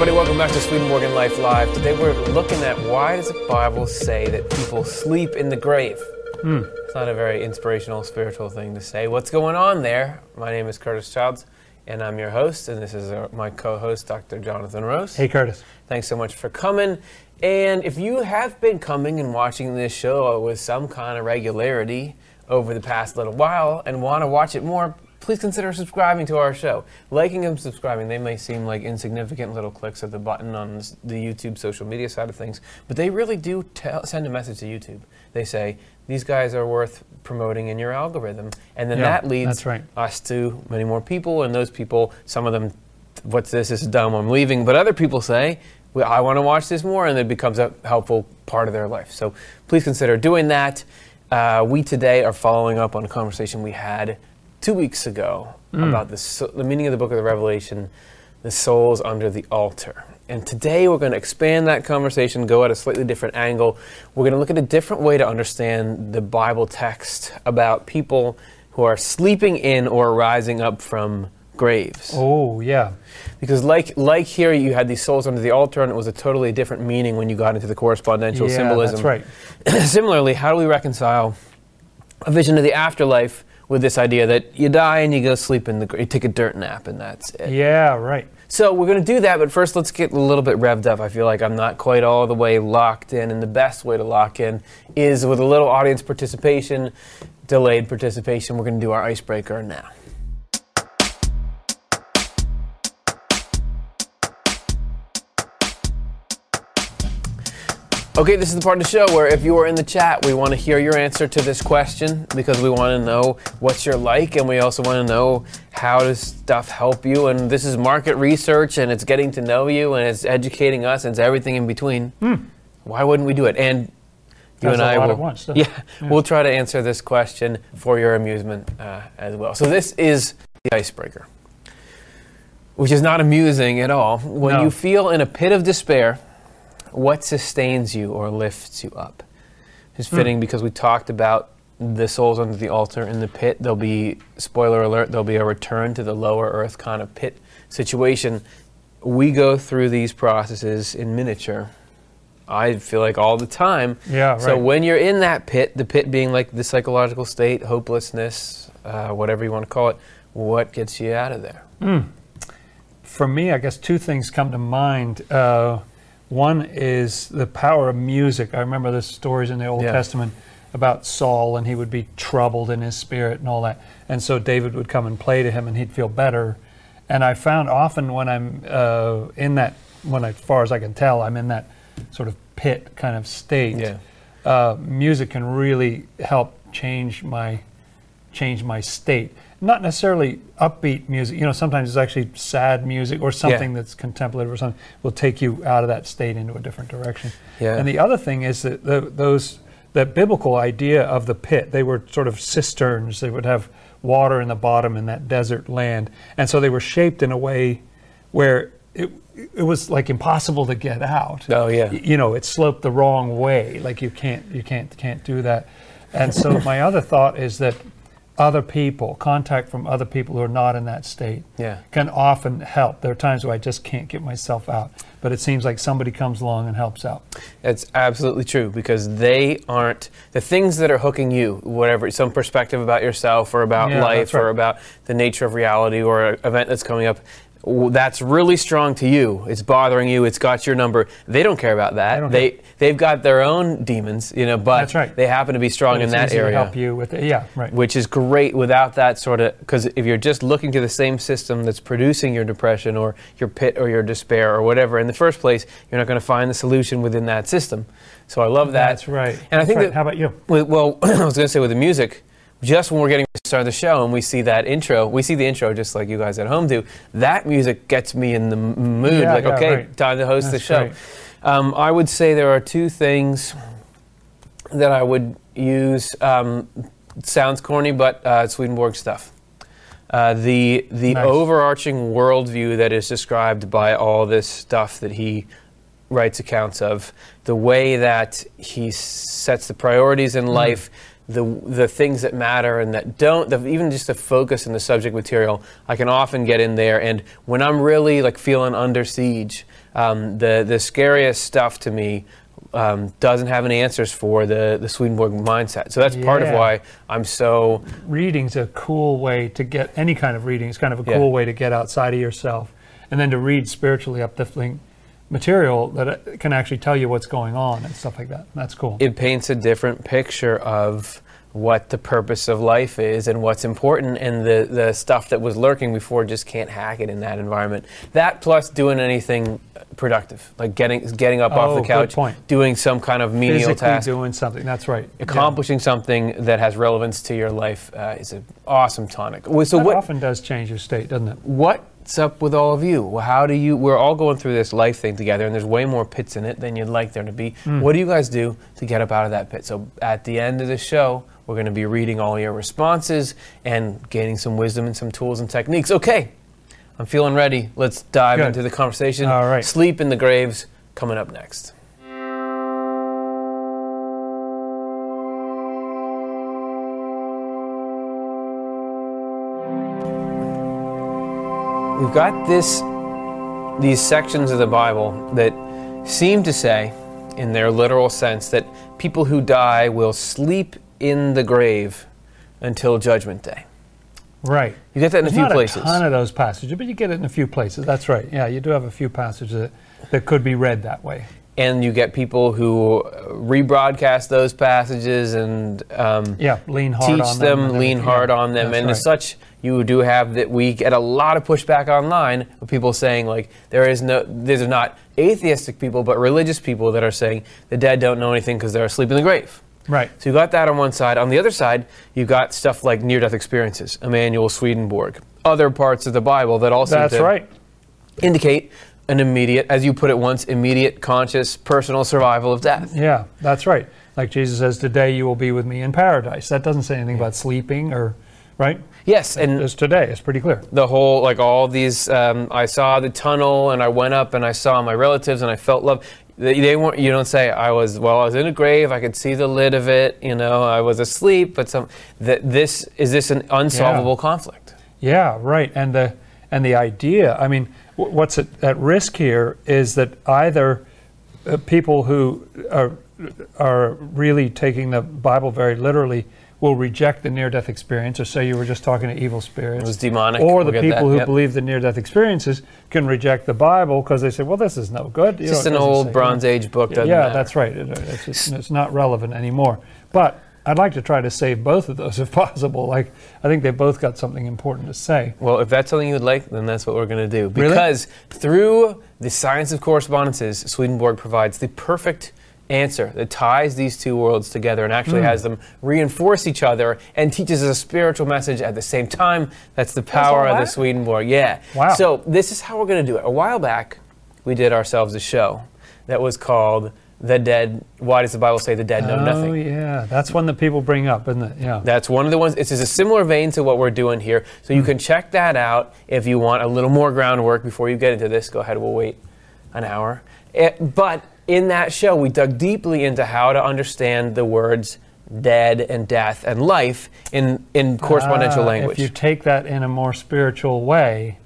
Everybody, welcome back to Swedenborg Life Live. Today we're looking at why does the Bible say that people sleep in the grave? It's not a very inspirational, spiritual thing to say. What's going on there? My name is Curtis Childs, and I'm your host, and this is uh, my co-host, Dr. Jonathan Rose. Hey, Curtis. Thanks so much for coming. And if you have been coming and watching this show with some kind of regularity over the past little while and want to watch it more, please consider subscribing to our show. Liking and subscribing, they may seem like insignificant little clicks of the button on the YouTube social media side of things, but they really do tell, send a message to YouTube. They say, these guys are worth promoting in your algorithm. And then Yeah, that leads right. us to many more people, and those people, some of them, what's this? This is dumb. I'm leaving. But other people say, well, I want to watch this more, and it becomes a helpful part of their life. So please consider doing that. Uh, we today are following up on a conversation we had two weeks ago hmm. about the, the meaning of the book of the Revelation, the souls under the altar. And today we're going to expand that conversation, go at a slightly different angle. We're going to look at a different way to understand the Bible text about people who are sleeping in or rising up from graves. Oh, yeah. Because like like here you had these souls under the altar and it was a totally different meaning when you got into the correspondential yeah, symbolism. That's right. Similarly, how do we reconcile a vision of the afterlife with this idea that you die and you go sleep in the you take a dirt nap and that's it? Yeah, right. So we're going to do that, but first let's get a little bit revved up. I feel like I'm not quite all the way locked in, and the best way to lock in is with a little audience participation, delayed participation. We're going to do our icebreaker now. Okay, this is the part of the show where if you are in the chat, we want to hear your answer to this question because we want to know what you're like and we also want to know how does stuff help you. And this is market research and it's getting to know you and it's educating us and it's everything in between. Why wouldn't we do it? And you. That's and I will, once, doesn't yeah, we'll try to answer this question for your amusement uh, as well. So this is the icebreaker, which is not amusing at all. When No. you feel in a pit of despair, what sustains you or lifts you up? It's Hmm. fitting because we talked about the souls under the altar in the pit. There'll be, spoiler alert, there'll be a return to the lower earth kind of pit situation. We go through these processes in miniature. I feel like all the time. Yeah, So right. when you're in that pit, the pit being like the psychological state, hopelessness, uh, whatever you want to call it, what gets you out of there? For me, I guess two things come to mind. Uh, one is the power of music. I remember the stories in the Old Yeah. Testament about Saul, and he would be troubled in his spirit and all that. And so David would come and play to him, and he'd feel better. And I found often when I'm uh, in that, when I, as far as I can tell, I'm in that sort of pit kind of state. Yeah. uh, music can really help change my change my state. Not necessarily upbeat music. You know, sometimes it's actually sad music or something that's contemplative or something will take you out of that state into a different direction. Yeah. And the other thing is that the, those that biblical idea of the pit. They were sort of cisterns. They would have water in the bottom in that desert land, and so they were shaped in a way where it it was like impossible to get out Oh, yeah. you know it sloped the wrong way like you can't you can't can't do that and so my other thought is that other people contact from other people who are not in that state Yeah. can often help there are times where i just can't get myself out but it seems like somebody comes along and helps out It's absolutely true because they aren't the things that are hooking you, whatever, some perspective about yourself or about Yeah, life right. or about the nature of reality or an event that's coming up. That's really strong to you. It's bothering you. It's got your number. They don't care about that. They they've got their own demons, you know. But That's right. they happen to be strong But in that area help you with it yeah right which is great without that sort of because if you're just looking to the same system that's producing your depression or your pit or your despair or whatever in the first place you're not going to find the solution within that system so i love that that's right and i think right. that how about you with- well i was going to say with the music just when we're getting to start the show and we see that intro we see the intro just like you guys at home do that music gets me in the m- mood Yeah, like yeah, okay right. time to host the show um, i would say there are two things that I would use. Um, sounds corny, but uh, Swedenborg stuff. Uh, the the Nice. overarching worldview that is described by all this stuff that he writes accounts of, the way that he sets the priorities in life, the the things that matter and that don't. The, even just the focus and the subject material, I can often get in there. And when I'm really like feeling under siege, um, the the scariest stuff to me um, doesn't have any answers for the, the Swedenborg mindset. So that's part of why I'm so reading's a cool way to get any kind of reading. It's kind of a Yeah. cool way to get outside of yourself, and then to read spiritually uplifting material that uh, can actually tell you what's going on and stuff like that. That's cool. it paints a different picture of what the purpose of life is and what's important and the, the stuff that was lurking before just can't hack it in that environment that plus doing anything productive like getting getting up off Oh, the couch point. doing some kind of menial Physically task doing something. That's right. accomplishing something that has relevance to your life uh, is an awesome tonic so That what often does change your state, doesn't it? What's up with all of you? Well, How do you? We're all going through this life thing together, and there's way more pits in it than you'd like there to be. Hmm. What do you guys do to get up out of that pit? So at the end of the show, we're going to be reading all your responses and gaining some wisdom and some tools and techniques. Okay, I'm feeling ready. Let's dive Good. into the conversation. All right. Sleep in the graves coming up next. We've got this these sections of the Bible that seem to say in their literal sense that people who die will sleep in the grave until judgment day. Right. You get that in There's a few not places. a ton of those passages, but you get it in a few places. That's right. Yeah, you do have a few passages that, that could be read that way. and you get people who rebroadcast those passages and um, Yeah, lean hard teach on them. them, lean hard Yeah, on them, and right. such, you do have that. We get a lot of pushback online of people saying like there is no, these are not atheistic people, but religious people that are saying the dead don't know anything because they're asleep in the grave. Right. So you got that on one side. On the other side, you got stuff like near-death experiences, Emanuel Swedenborg, other parts of the Bible that also That's right. indicate an immediate, as you put it once, immediate, conscious, personal survival of death. Yeah, that's right. Like Jesus says, "Today you will be with me in paradise." That doesn't say anything about sleeping or, right? Yes, and It's today. It's pretty clear. the whole like all these um, i saw the tunnel and i went up and i saw my relatives and i felt love they, they weren't you don't say i was well i was in a grave i could see the lid of it you know i was asleep but some that this is this an unsolvable conflict Yeah, right. And the and the idea. I mean, w- what's at, at risk here is that either uh, people who are are really taking the Bible very literally will reject the near-death experience, or say you were just talking to evil spirits. it was demonic or We'll the people that, who yep. believe the near-death experiences can reject the Bible because they say, "Well, this is no good." You just it an old bronze age book yeah, matter. that's right. It- it's, just- it's not relevant anymore. But I'd like to try to save both of those if possible. Like I think they both got something important to say. Well, if that's something you would like, then that's what we're going to do. Really? Because through the science of correspondences, Swedenborg provides the perfect answer that ties these two worlds together and Hmm. actually has them reinforce each other and teaches us a spiritual message at the same time. That's the power of the? Swedenborg. Yeah. Wow. So this is how we're going to do it. A while back, we did ourselves a show that was called "The Dead." Why does the Bible say the dead know oh nothing? yeah, that's one that people bring up, isn't it? Yeah. That's one of the ones. It's a similar vein to what we're doing here. So Hmm. you can check that out if you want a little more groundwork before you get into this. Go ahead. We'll wait an hour. Eh, but in that show, we dug deeply into how to understand the words dead and death and life in, in correspondential Ah, language. If you take that in a more spiritual way,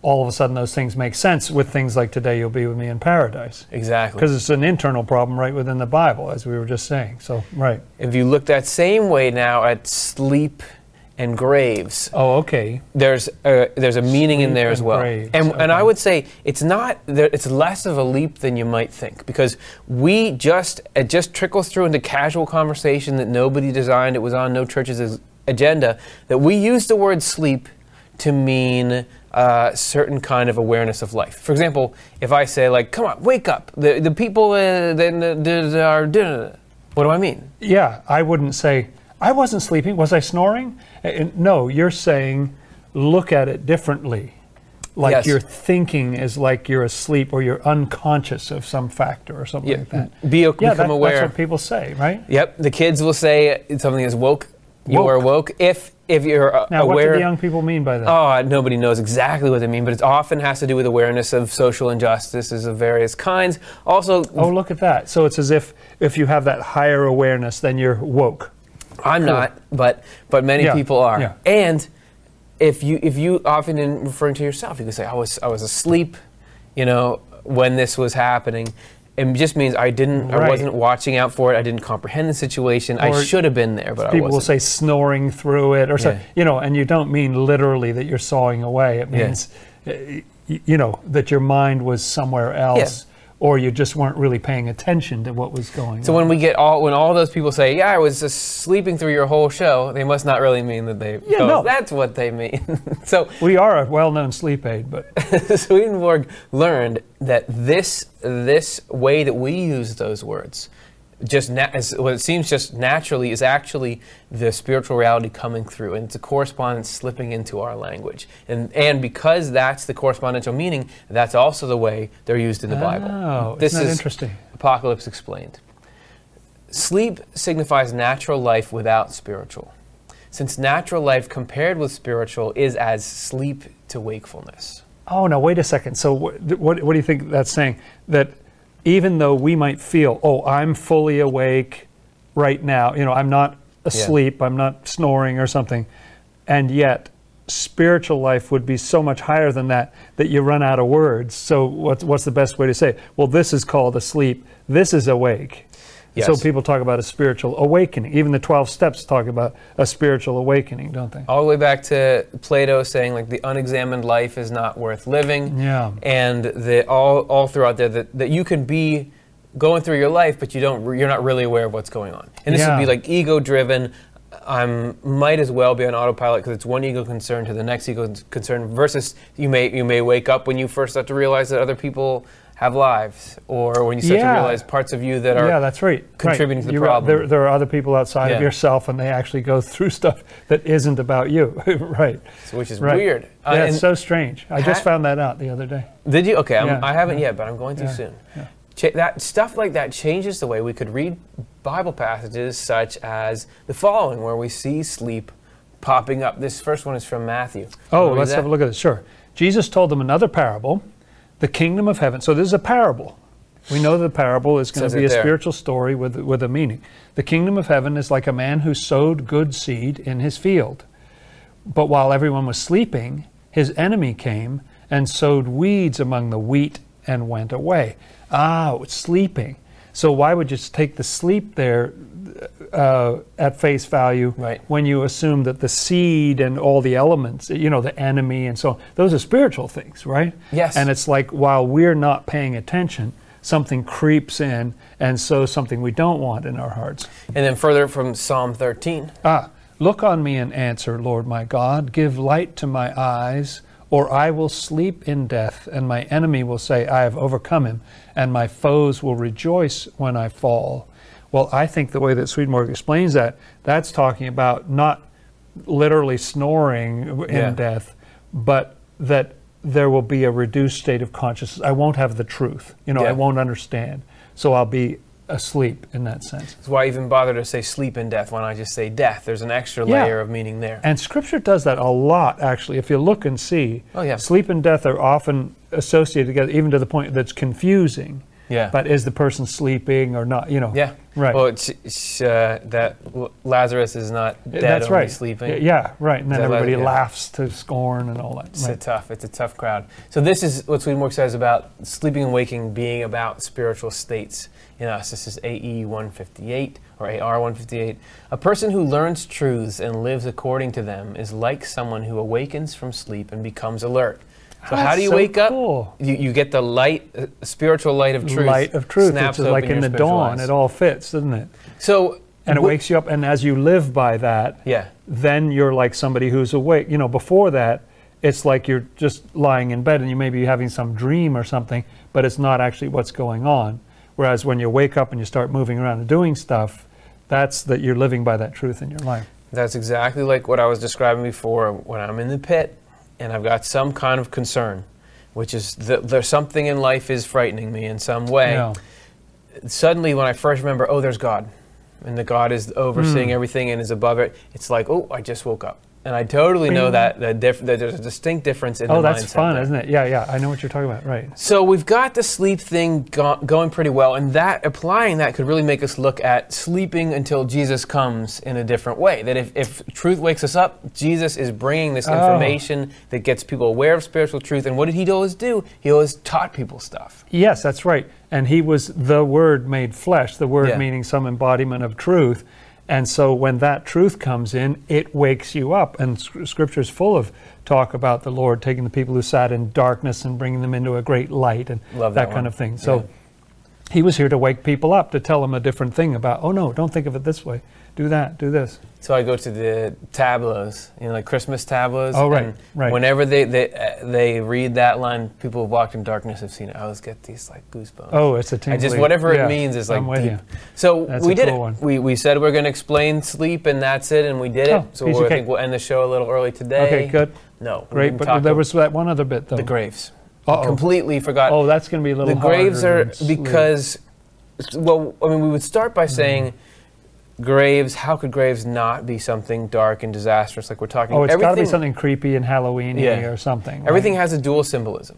all of a sudden those things make sense with things like "Today you'll be with me in paradise," exactly. because it's an internal problem right within the Bible, as we were just saying. So right. If you look that same way now at sleep and graves, Oh, okay. there's a, there's a meaning in there as and well. graves, And, and I would say it's not there, it's less of a leap than you might think because we just it just trickles through into casual conversation that nobody designed. It was on no church's agenda that we use the word sleep to mean a certain kind of awareness of life. For example, if I say like, "Come on, wake up," the the people uh, that that uh, are what do I mean? Yeah, I wouldn't say I wasn't sleeping. Was I snoring? No, you're saying look at it differently. Like Yes. your thinking is like you're asleep or you're unconscious of some factor or something Yeah, like that. be- yeah, become that- aware. That's what people say, right? Yep, the kids will say something is woke. You Woke. are woke if if you're uh, Now, what do the young people mean by that? Oh, nobody knows exactly what they mean, but it often has to do with awareness of social injustices of various kinds. Also, oh, look at that. So it's as if if you have that higher awareness, then you're woke. I'm Cool. not, but but many Yeah, people are. yeah. And if you if you often in referring to yourself, you can say I was I was asleep, you know, when this was happening. It just means I didn't I wasn't watching out for it. I didn't comprehend the situation. I should have been there, but I People will say snoring through it, or so, you know, and you don't mean literally that you're sawing away. It means, uh, you know, that your mind was somewhere else, or you just weren't really paying attention to what was going So on. So when we get all when all those people say, "Yeah, I was just sleeping through your whole show," they must not really mean that they. Yeah, no. that's what they mean. so we are a well-known sleep aid, but Swedenborg learned that this this way that we use those words, just na- as, what it seems just naturally, is actually the spiritual reality coming through, and it's a correspondence slipping into our language. And and because that's the correspondential meaning, that's also the way they're used in the Bible. Oh, this isn't that is interesting? Apocalypse explained. Sleep signifies natural life without spiritual. Since natural life compared with spiritual is as sleep to wakefulness. Oh now Wait a second. So what, what, what do you think that's saying? That even though we might feel, oh, I'm fully awake right now. You know, I'm not asleep. I'm not snoring or something, and yet spiritual life would be so much higher than that that you run out of words. So what's what's the best way to say? It? Well, this is called asleep. This is awake. So people talk about a spiritual awakening. Even the twelve steps talk about a spiritual awakening, don't they? all the way back to Plato saying like the unexamined life is not worth living. Yeah. And the all all throughout there that, that you can be going through your life, but you don't you're not really aware of what's going on. And this Yeah. would be like ego driven. I'm might as well be on autopilot because it's one ego concern to the next ego concern. Versus you may you may wake up when you first start to realize that other people have lives, or when you start Yeah. to realize parts of you that are yeah, that's right. contributing right. to the You're problem. There, there are other people outside Yeah. of yourself, and they actually go through stuff that isn't about you. right. which is Right. weird. Uh, yeah, it's so strange. I just found that out the other day. Did you? Okay, I'm, Yeah, I haven't yeah. yet, but I'm going to soon. yeah. Cha- that stuff like that changes the way we could read Bible passages, such as the following, where we see sleep popping up. This first one is from Matthew. Oh, let's that? have a look at it. Sure. Jesus told them another parable, the kingdom of heaven. So this is a parable. We know the parable is going to be a there. spiritual story with, with a meaning. The kingdom of heaven is like a man who sowed good seed in his field. But while everyone was sleeping, his enemy came and sowed weeds among the wheat and went away. Ah, it's sleeping. So why would you just take the sleep there uh, at face value Right. when you assume that the seed and all the elements, you know, the enemy and so on, those are spiritual things, right? Yes. And it's like while we're not paying attention, something creeps in and sows something we don't want in our hearts. And then further from Psalm 13. Ah, look on me and answer, Lord my God. Give light to my eyes, or I will sleep in death, and my enemy will say, I have overcome him, and my foes will rejoice when I fall. Well, I think the way that Swedenborg explains that, that's talking about not literally snoring in Yeah. death, but that there will be a reduced state of consciousness. I won't have the truth. You know, Yeah. I won't understand. So I'll be asleep in that sense. That's why I even bother to say sleep in death. when I just say death? There's an extra Yeah. layer of meaning there. And Scripture does that a lot, actually. If you look and see, Oh, yeah. sleep and death are often associated together, even to the point that's confusing. Yeah. But is the person sleeping or not? You know. yeah. Right. Well, it's, it's, uh, that Lazarus is not dead, That's only right. sleeping. Y- Yeah, right. And then everybody yeah. laughs to scorn and all that. It's a tough. It's a tough crowd. So this is what Swedenborg says about sleeping and waking being about spiritual states in us. This is AE 158 or AR 158. A person who learns truths and lives according to them is like someone who awakens from sleep and becomes alert. So how do you so wake cool. up? You, you get the light, uh, spiritual light of truth. Light of truth, snaps which is like in the dawn. eyes. It all fits, doesn't it? So And it wh- wakes you up. And as you live by that, Yeah. then you're like somebody who's awake. You know, before that, it's like you're just lying in bed and you may be having some dream or something, but it's not actually what's going on. Whereas when you wake up and you start moving around and doing stuff, that's that you're living by that truth in your life. That's exactly like what I was describing before when I'm in the pit and I've got some kind of concern, which is that there's something in life is frightening me in some way. Yeah. Suddenly, when I first remember, oh, there's God, and the God is overseeing Hmm. everything and is above it, it's like, oh, I just woke up. And I totally know that, that, diff- that there's a distinct difference in Oh, the that's mindset fun, there. isn't it? Yeah, yeah. I know what you're talking about. Right. So we've got the sleep thing go- going pretty well, and that applying that could really make us look at sleeping until Jesus comes in a different way. That if, if truth wakes us up, Jesus is bringing this Oh. information that gets people aware of spiritual truth. And what did he always do? He always taught people stuff. Yes, that's right. And he was the Word made flesh, the Word Yeah. meaning some embodiment of truth. And so when that truth comes in, it wakes you up. And scripture is full of talk about the Lord taking the people who sat in darkness and bringing them into a great light and that, that kind one. of thing. So Yeah. He was here to wake people up, to tell them a different thing about, oh no, don't think of it this way. Do that, do this. So I go to the tableaus, you know, like Christmas tableaus. Oh, right, and right. Whenever they they, uh, they read that line, people who've walked in darkness have seen it. I always get these like goosebumps. Oh, it's a I tingly. just whatever yeah, it means is like I'm with deep. you. So That's we did cool it. one. We, we said we're going to explain sleep, and that's it, and we did it. Oh, so piece of we're, I think we'll end the show a little early today. Okay, good. No, Great. But there was that one other bit, though. the graves. Uh-oh. Completely forgot. Oh, that's going to be a little the graves are because, well, I mean, we would start by Mm-hmm. saying. Graves, how could graves not be something dark and disastrous like we're talking? Oh, it's got to be something creepy and Halloweeny Yeah. or something. right? Everything has a dual symbolism,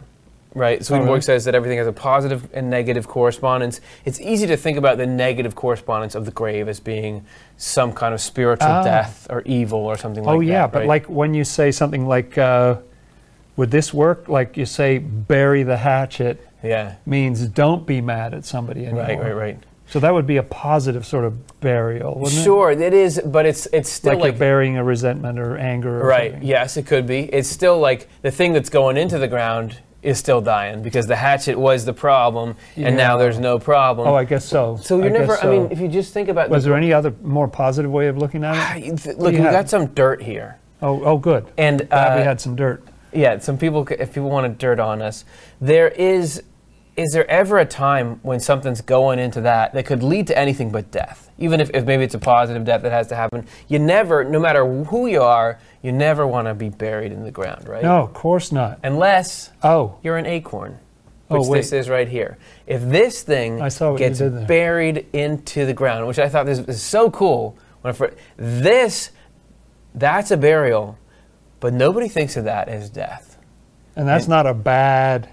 right? Swedenborg really? says that everything has a positive and negative correspondence. It's easy to think about the negative correspondence of the grave as being some kind of spiritual Ah. death or evil or something like oh that. Oh yeah, but right? like when you say something like, uh, "Would this work?" Like you say, "Bury the hatchet" yeah, means don't be mad at somebody anymore. right, right, right. So that would be a positive sort of burial, wouldn't Sure, it is, but it's it's still Like, like, you're burying a resentment or anger. Or right. something. Yes, it could be. It's still like the thing that's going into the ground is still dying because the hatchet was the problem, and now there's no problem. Oh, I guess so. so you're I never. guess I mean, if you just think about was the, there any other more positive way of looking at it? you th- do look, we got some dirt here, Oh, oh, good. and Glad we uh, had some dirt. Yeah, some people, if people want to dirt on us, there is, is there ever a time when something's going into that that could lead to anything but death? Even if, if maybe it's a positive death that has to happen, you never, no matter who you are, you never want to be buried in the ground, right? No, of course not. Unless Oh, you're an acorn, Oh, which wait. this is right here. If this thing gets buried into the ground, which I thought this is so cool, when I this, that's a burial, but nobody thinks of that as death. and that's And- not a bad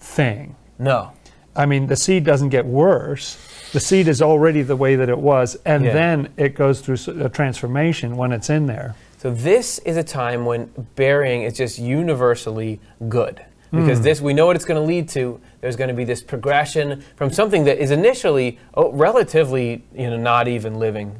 thing. No. I mean, the seed doesn't get worse. The seed is already the way that it was, and Yeah. then it goes through a transformation when it's in there. So this is a time when burying is just universally good. Because hmm. this, we know what it's going to lead to. There's going to be this progression from something that is initially oh, relatively, you know, not even living,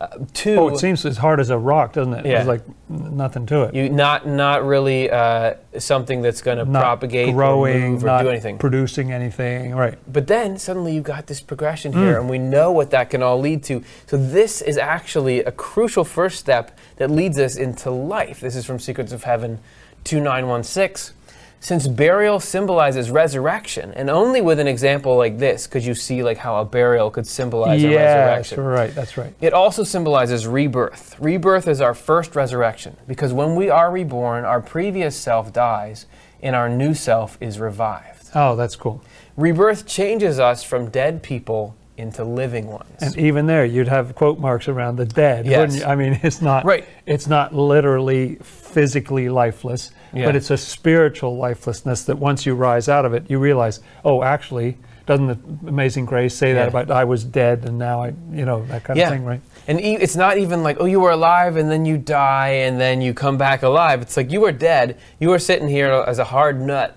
uh, Oh, it seems as hard as a rock, doesn't it? Yeah. There's like nothing to it. you not not really uh, something that's going to propagate, growing, or, or not do anything. producing anything. Right. But then suddenly you've got this progression here, and we know what that can all lead to. So, this is actually a crucial first step that leads us into life. This is from Secrets of Heaven 2916. Since burial symbolizes resurrection, and only with an example like this could you see like how a burial could symbolize a resurrection. right. That's right. It also symbolizes rebirth. Rebirth is our first resurrection because when we are reborn, our previous self dies and our new self is revived. Oh, that's cool. Rebirth changes us from dead people into living ones. And even there, you'd have quote marks around the dead, Yes. wouldn't you? I mean, it's not Right. It's not literally physically lifeless, Yeah. but it's a spiritual lifelessness that once you rise out of it, you realize, oh, actually, doesn't the Amazing Grace say that about I was dead and now I, you know, that kind yeah. of thing, right? And e- it's not even like, oh, you were alive and then you die and then you come back alive. It's like you were dead. You were sitting here as a hard nut.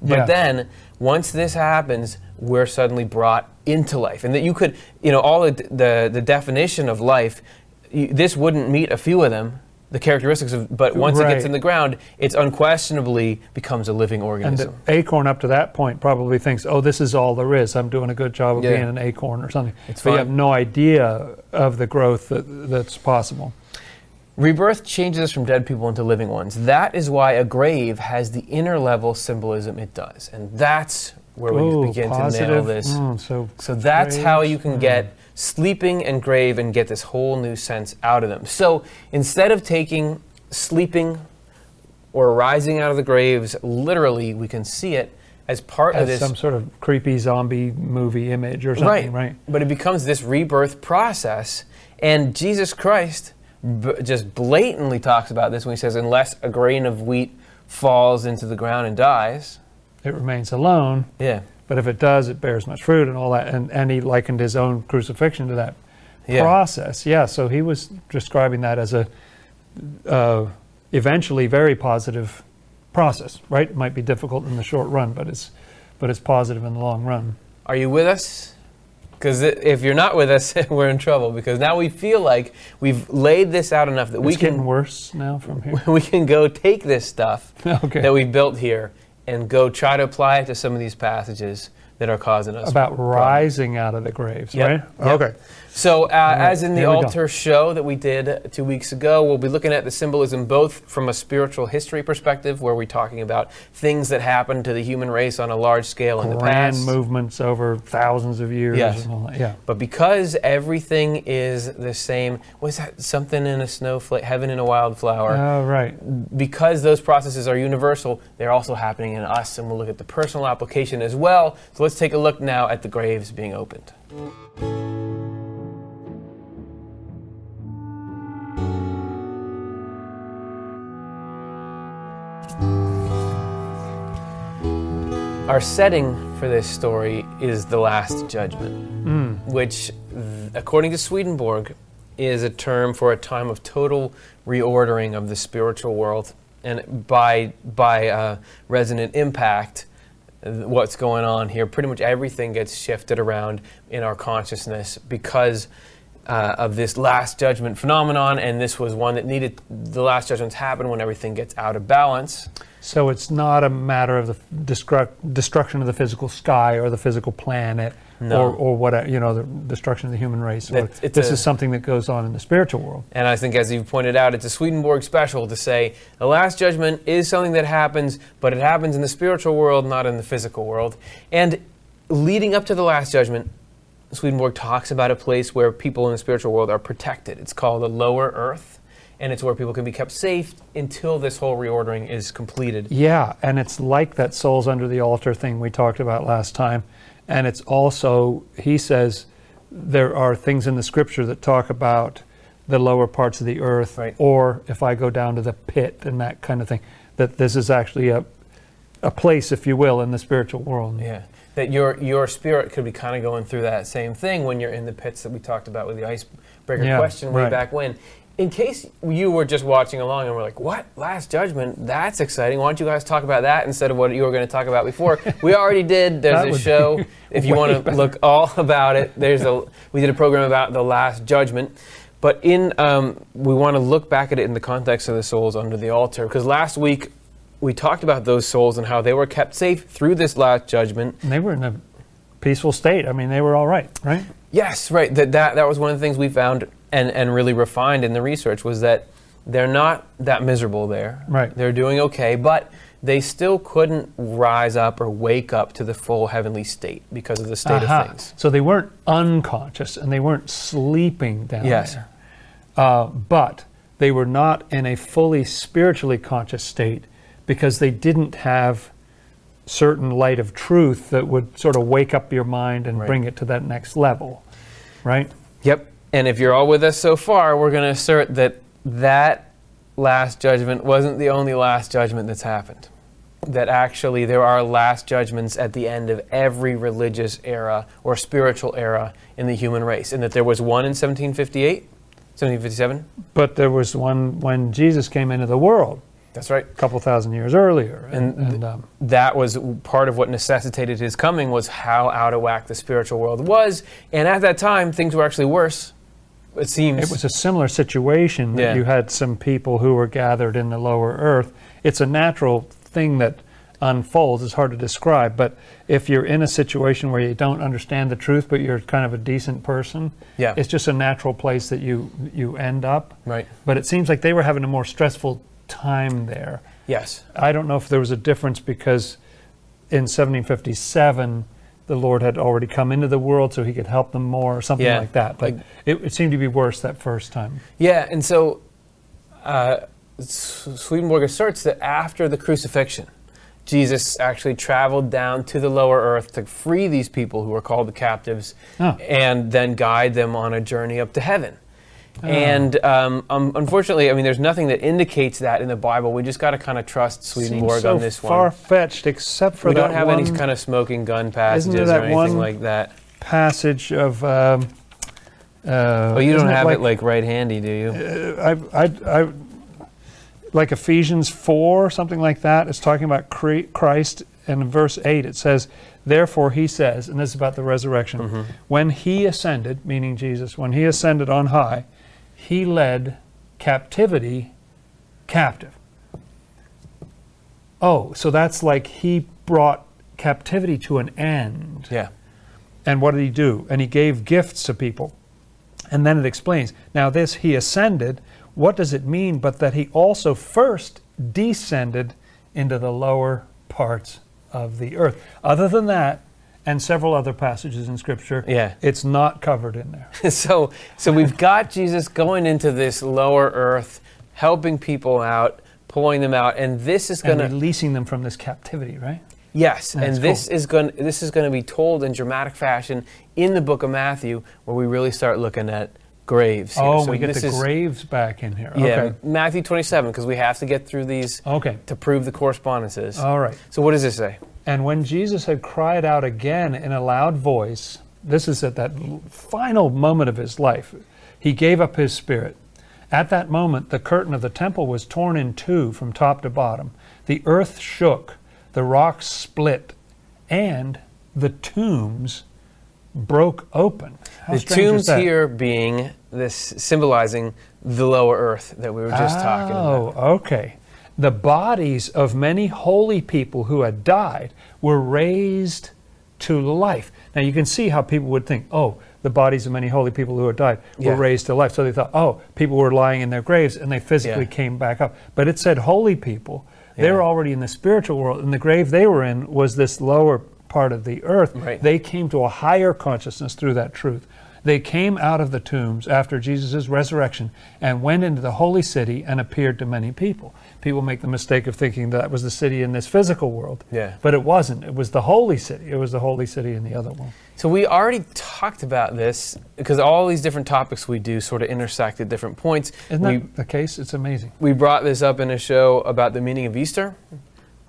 But Yeah. then once this happens, we're suddenly brought into life. And that you could, you know, all the, the, the definition of life, you, this wouldn't meet a few of them. The characteristics of, but once it gets in the ground, it's unquestionably becomes a living And organism. the acorn up to that point probably thinks, oh, this is all there is. I'm doing a good job of Yeah. being an acorn or something. It's but you have no idea of the growth that, that's possible. Rebirth changes us from dead people into living ones. That is why a grave has the inner level symbolism it does. And that's where we Ooh, begin to nail this. Mm, so So that's how you can mm. get sleeping and grave and get this whole new sense out of them. So instead of taking sleeping or rising out of the graves literally, we can see it as part of this some sort of creepy zombie movie image or something, right? But it becomes this rebirth process, and Jesus Christ b- just blatantly talks about this when he says, "Unless a grain of wheat falls into the ground and dies." It remains alone, Yeah. but if it does, it bears much fruit and all that. And, and he likened his own crucifixion to that Yeah. process. Yeah, so he was describing that as a uh, eventually very positive process, right? It might be difficult in the short run, but it's but it's positive in the long run. Are you with us? Because if you're not with us, we're in trouble. Because now we feel like we've laid this out enough that we it's getting can worse now from here. we can go take this stuff okay. that we've built here and go try to apply it to some of these passages that are causing us About problems. rising out of the graves, Yep, right? yep. Okay. So, uh, as in the we go. altar show that we did two weeks ago, we'll be looking at the symbolism both from a spiritual history perspective, where we're talking about things that happened to the human race on a large scale in the Grand past. movements over thousands of years. Yes. And all that. Yeah. But because everything is the same, was that something in a snowflake, heaven in a wildflower? Oh, right. because those processes are universal, they're also happening in us, and we'll look at the personal application as well. So let's take a look now at the graves being opened. Our setting for this story is the Last Judgment, which, th- according to Swedenborg, is a term for a time of total reordering of the spiritual world, and by by uh, resonant impact, what's going on here. Pretty much everything gets shifted around in our consciousness because uh, of this last judgment phenomenon, and this was one that needed the last judgments happen when everything gets out of balance. So it's not a matter of the destruct, destruction of the physical sky or the physical planet No. or, or what, you know, the destruction of the human race. It's this a- is something that goes on in the spiritual world. And I think, as you've pointed out, it's a Swedenborg special to say the last judgment is something that happens, but it happens in the spiritual world, not in the physical world. And leading up to the last judgment, Swedenborg talks about a place where people in the spiritual world are protected. It's called the lower earth, and it's where people can be kept safe until this whole reordering is completed. Yeah, and it's like that souls under the altar thing we talked about last time. And it's also, he says, there are things in the scripture that talk about the lower parts of the earth, Right. or if I go down to the pit and that kind of thing, that this is actually a, a place, if you will, in the spiritual world. Yeah. That your your spirit could be kind of going through that same thing when you're in the pits that we talked about with the icebreaker Yeah, question way right. back when. In case you were just watching along and were like, "What? Last Judgment? That's exciting! Why don't you guys talk about that instead of what you were going to talk about before?" we already did. There's a show. If you want to look all about it, there's a. We did a program about the Last Judgment. But in, um, we want to look back at it in the context of the souls under the altar, because last week we talked about those souls and how they were kept safe through this last judgment. And they were in a peaceful state. I mean, they were all right, right? Yes, right. That, that that was one of the things we found and, and really refined in the research was that they're not that miserable there. Right. They're doing okay, but they still couldn't rise up or wake up to the full heavenly state because of the state Aha. of things. So they weren't unconscious and they weren't sleeping down Yes. there. Uh, but they were not in a fully spiritually conscious state because they didn't have certain light of truth that would sort of wake up your mind and Right. bring it to that next level, right? Yep. And if you're all with us so far, we're going to assert that that last judgment wasn't the only last judgment that's happened. That actually there are last judgments at the end of every religious era or spiritual era in the human race. And that there was one in 1758, 1757. But there was one when Jesus came into the world That's right. a couple thousand years earlier, and, And- and, um, That was part of what necessitated his coming was how out of whack the spiritual world was. And at that time, things were actually worse. It seems. It was a similar situation that Yeah. you had some people who were gathered in the lower earth. It's a natural thing that unfolds. It's hard to describe, but if you're in a situation where you don't understand the truth, but you're kind of a decent person, Yeah. it's just a natural place that you you end up. Right. But it seems like they were having a more stressful time there. Yes. I don't know if there was a difference because in 1757 the Lord had already come into the world so he could help them more or something Yeah, like that. But like- it, it seemed to be worse that first time. Yeah, and so uh, Swedenborg asserts that after the crucifixion, Jesus actually traveled down to the lower earth to free these people who were called the captives Oh. and then guide them on a journey up to heaven. And um, um, unfortunately, I mean, there's nothing that indicates that in the Bible. We just got to kind of trust Swedenborg so on this one. far fetched, except for we don't have any kind of smoking gun passages or anything like that. passage of. Um, uh, Oh, you don't have like, it like right handy, do you? uh, I, I, I, like Ephesians 4, something like that. It's talking about Christ. And in verse 8, it says, Therefore, he says, and this is about the resurrection, Mm-hmm. when he ascended, meaning Jesus, when he ascended on high, he led captivity captive. Oh, so that's like he brought captivity to an end. Yeah. And what did he do? And he gave gifts to people. And then it explains. Now, this he ascended, what does it mean but that he also first descended into the lower parts of the earth? Other than that, and several other passages in Scripture, Yeah. it's not covered in there. so so we've got Jesus going into this lower earth, helping people out, pulling them out, and this is going to releasing them from this captivity, right? yes, That's and this cool. is going this is going to be told in dramatic fashion in the book of Matthew, where we really start looking at graves. here. Oh, So we get the is- graves back in here. Yeah, Okay. Matthew 27, because we have to get through these Okay. to prove the correspondences. All right. so what does this say? And when Jesus had cried out again in a loud voice, this is at that final moment of his life, he gave up his spirit. At that moment, the curtain of the temple was torn in two from top to bottom. The earth shook, the rocks split, and the tombs broke open. How the tombs here being this symbolizing the lower earth that we were just talking oh, about. Oh, okay. The bodies of many holy people who had died were raised to life. Now you can see how people would think, oh, the bodies of many holy people who had died were Yeah. raised to life. So they thought, oh, people were lying in their graves and they physically Yeah. came back up. But it said holy people. They were already in the spiritual world, and the grave they were in was this lower part of the earth. Right. They came to a higher consciousness through that truth. They came out of the tombs after Jesus' resurrection and went into the holy city and appeared to many people. People make the mistake of thinking that was the city in this physical world. Yeah. But it wasn't. It was the holy city. It was the holy city in the other one. So we already talked about this because all these different topics we do sort of intersect at different points. Isn't we, that the case? It's amazing. we brought this up in a show about the meaning of Easter,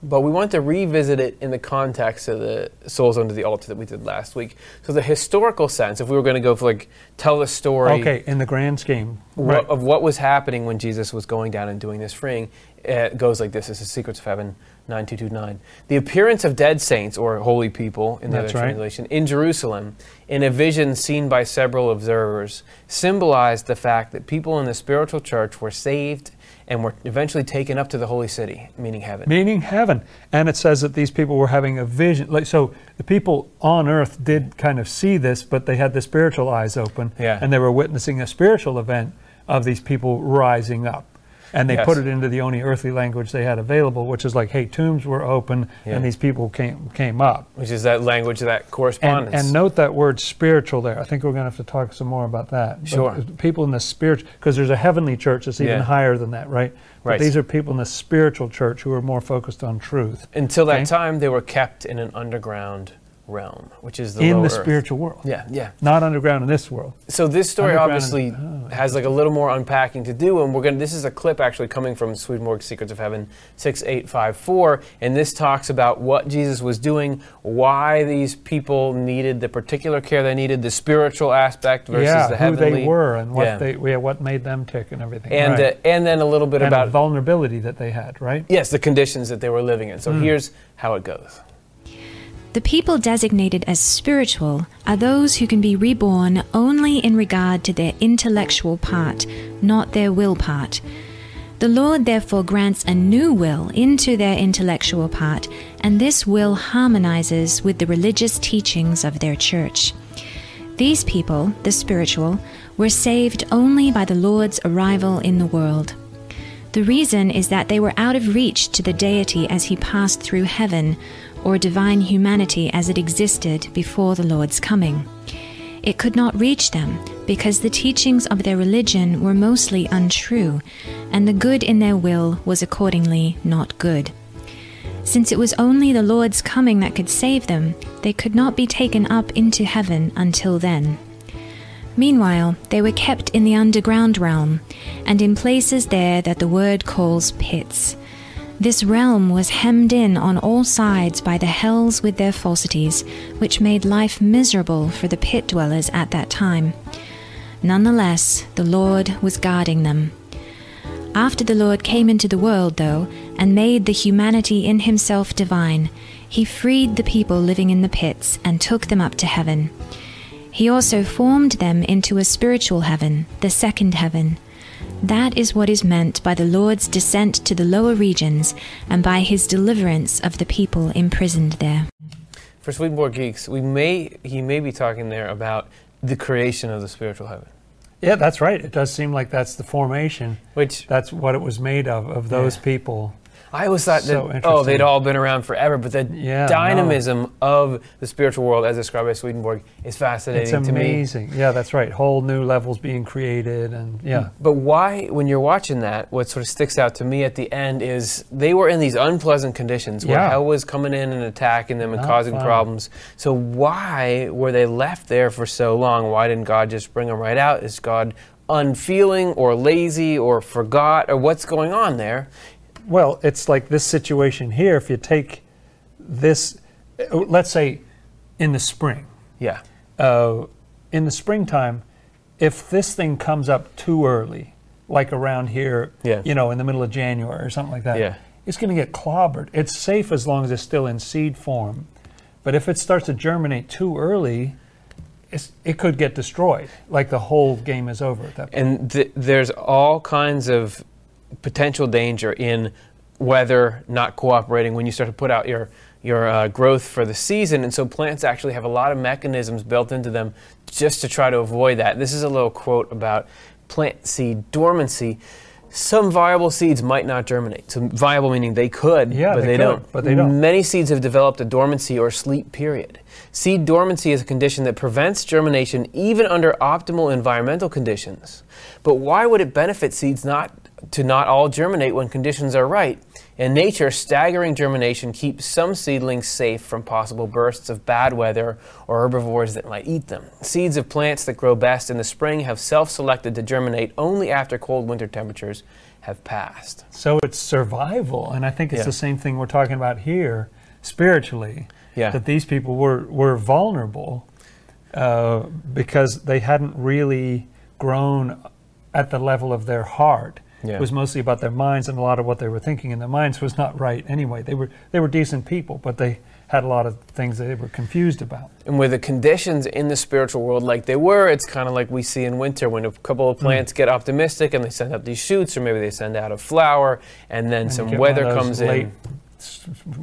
but we want to revisit it in the context of the souls under the altar that we did last week. So the historical sense, if we were going to go for like tell the story Okay, in the grand scheme. what, of what was happening when Jesus was going down and doing this freeing, it goes like this. This is Secrets of Heaven 9229. The appearance of dead saints or holy people in the That's other right. translation in Jerusalem in a vision seen by several observers symbolized the fact that people in the spiritual church were saved and were eventually taken up to the holy city, meaning heaven. meaning heaven. And it says that these people were having a vision. Like so, the people on earth did kind of see this, but they had the spiritual eyes open, Yeah. and they were witnessing a spiritual event of these people rising up. And they Yes. put it into the only earthly language they had available, which is like, "Hey, tombs were open, Yeah. and these people came came up." Which is that language, that And, correspondence. and note that word spiritual there. I think we're going to have to talk some more about that. But Sure. people in the spiritual, because there's a heavenly church that's even Yeah. higher than that, right? But Right. these are people in the spiritual church who are more focused on truth. Until that Okay. time, they were kept in an underground realm, which is the in the earth. spiritual world. Yeah, yeah. Not underground in this world. So this story obviously and- oh, has like a little more unpacking to do, and we're gonna. This is a clip actually coming from Swedenborg's Secrets of Heaven six eight five four, and this talks about what Jesus was doing, why these people needed the particular care they needed, the spiritual aspect versus yeah, the who heavenly. they were and what Yeah. they yeah, what made them tick and everything. and right. uh, and then a little bit and about vulnerability that they had, right? yes, the conditions that they were living in. So here's how it goes. The people designated as spiritual are those who can be reborn only in regard to their intellectual part, not their will part. The Lord therefore grants a new will into their intellectual part, and this will harmonizes with the religious teachings of their church. These people, the spiritual, were saved only by the Lord's arrival in the world. The reason is that they were out of reach to the deity as he passed through heaven, or divine humanity as it existed before the Lord's coming. It could not reach them because the teachings of their religion were mostly untrue, and the good in their will was accordingly not good. Since it was only the Lord's coming that could save them, they could not be taken up into heaven until then. Meanwhile, they were kept in the underground realm, and in places there that the word calls pits. This realm was hemmed in on all sides by the hells with their falsities, which made life miserable for the pit dwellers at that time. Nonetheless, the Lord was guarding them. After the Lord came into the world, though, and made the humanity in himself divine, he freed the people living in the pits and took them up to heaven. He also formed them into a spiritual heaven, the second heaven. That is what is meant by the Lord's descent to the lower regions and by his deliverance of the people imprisoned there. For Swedenborg Geeks, we may he may be talking there about the creation of the spiritual heaven. Yeah, that's right. It does seem like that's the formation. Which That's what it was made of, of those Yeah. people. I always thought So that oh they'd all been around forever, but the Yeah, no. dynamism of the spiritual world, as described by Swedenborg, is fascinating It's to me. It's amazing. Yeah, that's right. Whole new levels being created, and yeah, But why, when you're watching that, what sort of sticks out to me at the end is they were in these unpleasant conditions where Yeah. hell was coming in and attacking them and Not causing fun. problems. So why were they left there for so long? Why didn't God just bring them right out? Is God unfeeling or lazy or forgot or what's going on there? Well, it's like this situation here. If you take this, let's say in the spring, Yeah. uh, in the springtime, if this thing comes up too early, like around here, Yeah. you know, in the middle of January or something like that, Yeah. it's going to get clobbered. It's safe as long as it's still in seed form. But if it starts to germinate too early, it's, it could get destroyed. Like the whole game is over at that point. And th- there's all kinds of potential danger in weather not cooperating when you start to put out your your uh, growth for the season. And so plants actually have a lot of mechanisms built into them just to try to avoid that. This is a little quote about plant seed dormancy. Some viable seeds might not germinate. So viable meaning they could, Yeah, but they they, could, don't. but they don't. Many seeds have developed a dormancy or sleep period. Seed dormancy is a condition that prevents germination even under optimal environmental conditions. But why would it benefit seeds not to not all germinate when conditions are right? In nature, staggering germination keeps some seedlings safe from possible bursts of bad weather or herbivores that might eat them. Seeds of plants that grow best in the spring have self-selected to germinate only after cold winter temperatures have passed. So it's survival, and I think it's Yeah. the same thing we're talking about here spiritually. Yeah. That these people were were vulnerable uh, because they hadn't really grown at the level of their heart. Yeah. It was mostly about their minds, and a lot of what they were thinking in their minds was not right anyway. They were they were decent people, but they had a lot of things that they were confused about. And with the conditions in the spiritual world like they were, it's kind of like we see in winter when a couple Mm. of plants get optimistic and they send out these shoots, or maybe they send out a flower, and then And some weather comes late in,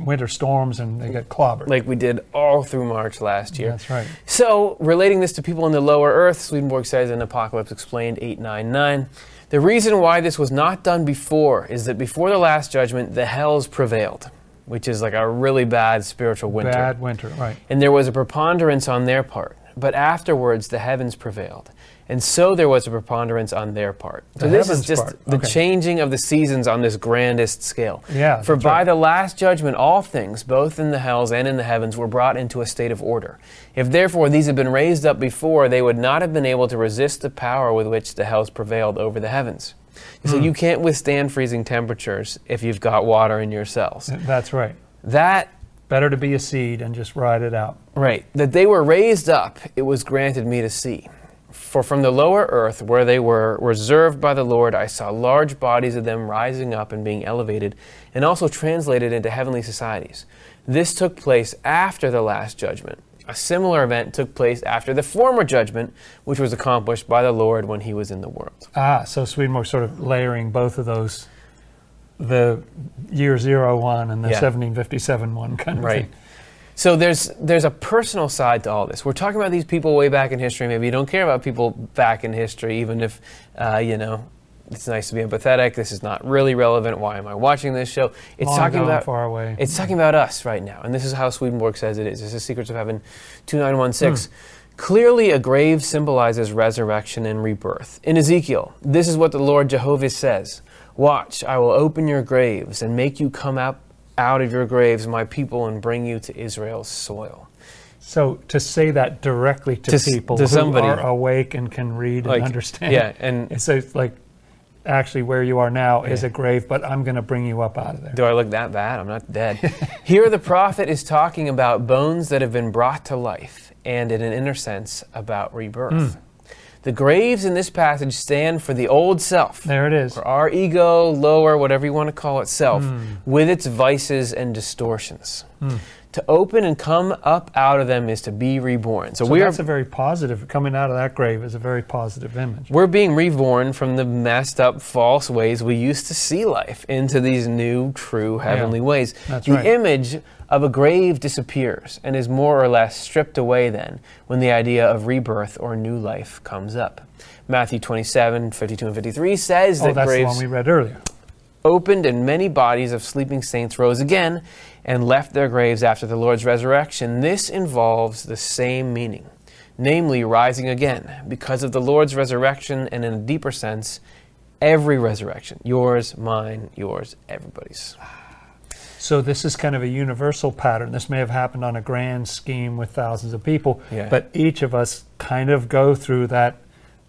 winter storms, and they get clobbered. like we did all through March last year. That's right. So, relating this to people in the lower earth, Swedenborg says in Apocalypse Explained 899, the reason why this was not done before is that before the last judgment, the hells prevailed, which is like a really bad spiritual winter. Bad winter, right? And there was a preponderance on their part. But afterwards, the heavens prevailed. And so there was a preponderance on their part. So The this is just part, the okay. changing of the seasons on this grandest scale. Yeah, For by right. the last judgment, all things, both in the hells and in the heavens, were brought into a state of order. If therefore these had been raised up before, they would not have been able to resist the power with which the hells prevailed over the heavens. So hmm. you can't withstand freezing temperatures if you've got water in your cells. That's right. That Better to be a seed and just ride it out. Right. That they were raised up, it was granted me to see. For from the lower earth, where they were reserved by the Lord, I saw large bodies of them rising up and being elevated, and also translated into heavenly societies. This took place after the last judgment. A similar event took place after the former judgment, which was accomplished by the Lord when he was in the world. Ah, so Swedenborg sort of layering both of those, the year zero one and the Yeah. 1757 one kind of Right. thing. So there's there's a personal side to all this. We're talking about these people way back in history. Maybe you don't care about people back in history, even if uh, you know it's nice to be empathetic. This is not really relevant. Why am I watching this show? It's Long talking about far away. It's talking about us right now, and this is how Swedenborg says it is. This is Secrets of Heaven, two nine one six. Clearly, a grave symbolizes resurrection and rebirth. In Ezekiel, this is what the Lord Jehovah says Watch, I will open your graves and make you come out, out of your graves, my people, and bring you to Israel's soil. So to say that directly to, To people to who somebody. are awake and can read Like, and understand, yeah, and- it's so like actually where you are now is a grave, but I'm going to bring you up out of there. Do I look that bad? I'm not dead. Here, the prophet is talking about bones that have been brought to life, and in an inner sense, about rebirth. Hmm. The graves in this passage stand for the old self, There it is. for our ego, lower, whatever you want to call it, self, Hmm. with its vices and distortions. To open and come up out of them is to be reborn. So, So we are that's a very positive. Coming out of that grave is a very positive image. we're being reborn from the messed up, false ways we used to see life into these new, true, heavenly ways. That's the right. image of a grave disappears and is more or less stripped away then when the idea of rebirth or new life comes up. Matthew 27, 52 and 53 says Oh, that that's the graves one we read earlier. opened and many bodies of sleeping saints rose again and left their graves after the Lord's resurrection. This involves the same meaning, namely rising again because of the Lord's resurrection and in a deeper sense, every resurrection. Yours, mine, yours, everybody's. So this is kind of a universal pattern. This may have happened on a grand scheme with thousands of people, Yeah. but each of us kind of go through that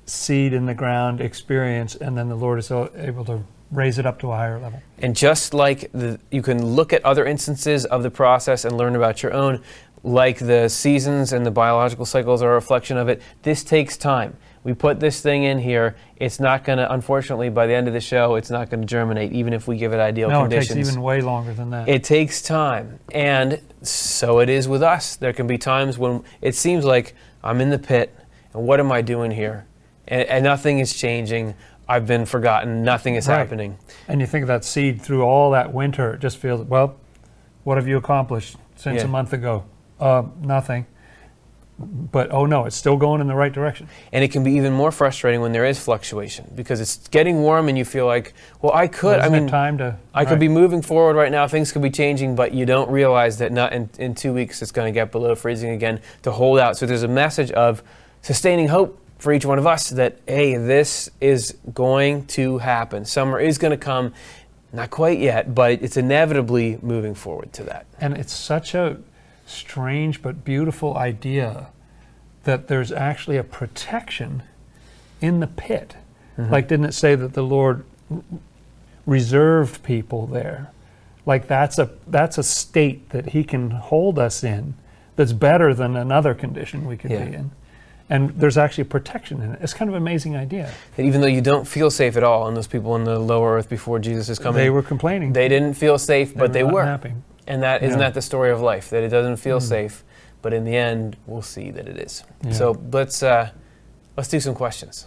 seed in the ground experience, and then the Lord is able to raise it up to a higher level. And just like the, you can look at other instances of the process and learn about your own, like the seasons and the biological cycles are a reflection of it, this takes time. We put this thing in here. It's not going to, unfortunately, by the end of the show, it's not going to germinate, even if we give it ideal no, conditions. it takes even way longer than that. It takes time. And so it is with us. There can be times when it seems like I'm in the pit, and what am I doing here? And, and nothing is changing. I've been forgotten. Nothing is Right. happening. and you think of that seed through all that winter, it just feels, well, what have you accomplished since Yeah. a month ago? Uh, nothing. But oh no, it's still going in the right direction. And it can be even more frustrating when there is fluctuation because it's getting warm and you feel like, well, I could. Isn't I mean, time to. I could be moving forward right now. Things could be changing, but you don't realize that not in, in two weeks it's going to get below freezing again to hold out. So there's a message of sustaining hope for each one of us that, hey, this is going to happen. Summer is going to come. Not quite yet, but it's inevitably moving forward to that. And it's such a strange but beautiful idea that there's actually a protection in the pit. Mm-hmm. Like, didn't it say that the Lord reserved people there? Like that's a that's a state that He can hold us in that's better than another condition we could Yeah. be in. And there's actually protection in it. It's kind of an amazing idea. That even though you don't feel safe at all, and those people in the lower earth before Jesus is coming, They were complaining. they didn't feel safe, but they were. happy. And that isn't Yeah. that the story of life? That it doesn't feel safe, but in the end, we'll see that it is. Yeah. So let's uh, let's do some questions.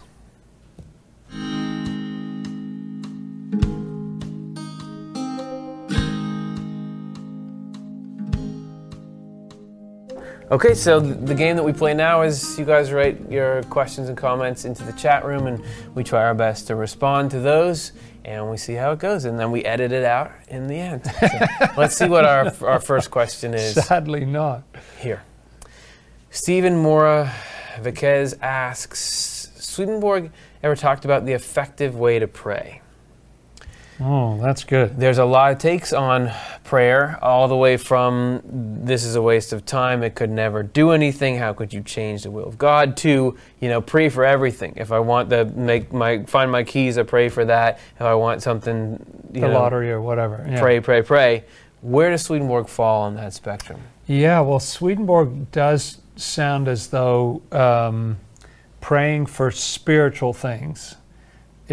Okay, so the game that we play now is you guys write your questions and comments into the chat room, and we try our best to respond to those, and we see how it goes, and then we edit it out in the end. So let's see what our, our first question is Sadly not. here. Stephen Mora Viquez asks Swedenborg ever talked about the effective way to pray? Oh, that's good. There's a lot of takes on prayer, all the way from this is a waste of time, it could never do anything, how could you change the will of God, to, you know, pray for everything. If I want to make my find my keys, I pray for that. If I want something, you The know, lottery or whatever. Yeah. pray, pray, pray. Where does Swedenborg fall on that spectrum? Yeah, well, Swedenborg does sound as though um, praying for spiritual things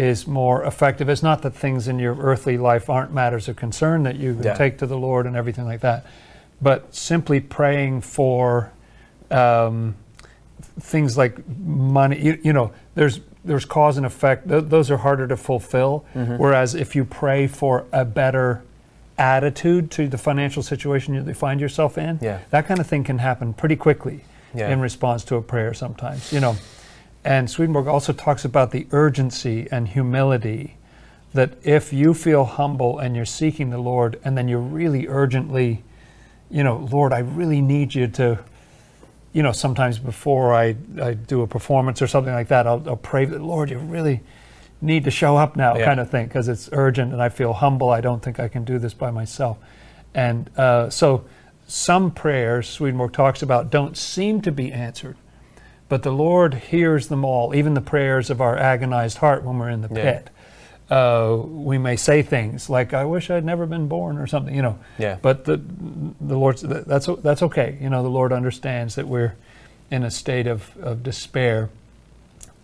is more effective. It's not that things in your earthly life aren't matters of concern that you Yeah. take to the Lord and everything like that, but simply praying for um, things like money. You, you know, there's there's cause and effect. Th- those are harder to fulfill. Mm-hmm. Whereas if you pray for a better attitude to the financial situation you find yourself in, Yeah. that kind of thing can happen pretty quickly Yeah. in response to a prayer sometimes, you know. And Swedenborg also talks about the urgency and humility that if you feel humble and you're seeking the Lord and then you're really urgently, you know, Lord, I really need you to, you know, sometimes before I, I do a performance or something like that, I'll, I'll pray that, Lord, you really need to show up now, Yeah. kind of thing, because it's urgent and I feel humble. I don't think I can do this by myself. And uh, so some prayers, Swedenborg talks about, don't seem to be answered, but the Lord hears them all, even the prayers of our agonized heart when we're in the Yeah. pit. Uh, we may say things like, "I wish I'd never been born" or something, you know. Yeah. But the the Lord's that's that's okay. You know, the Lord understands that we're in a state of, of despair.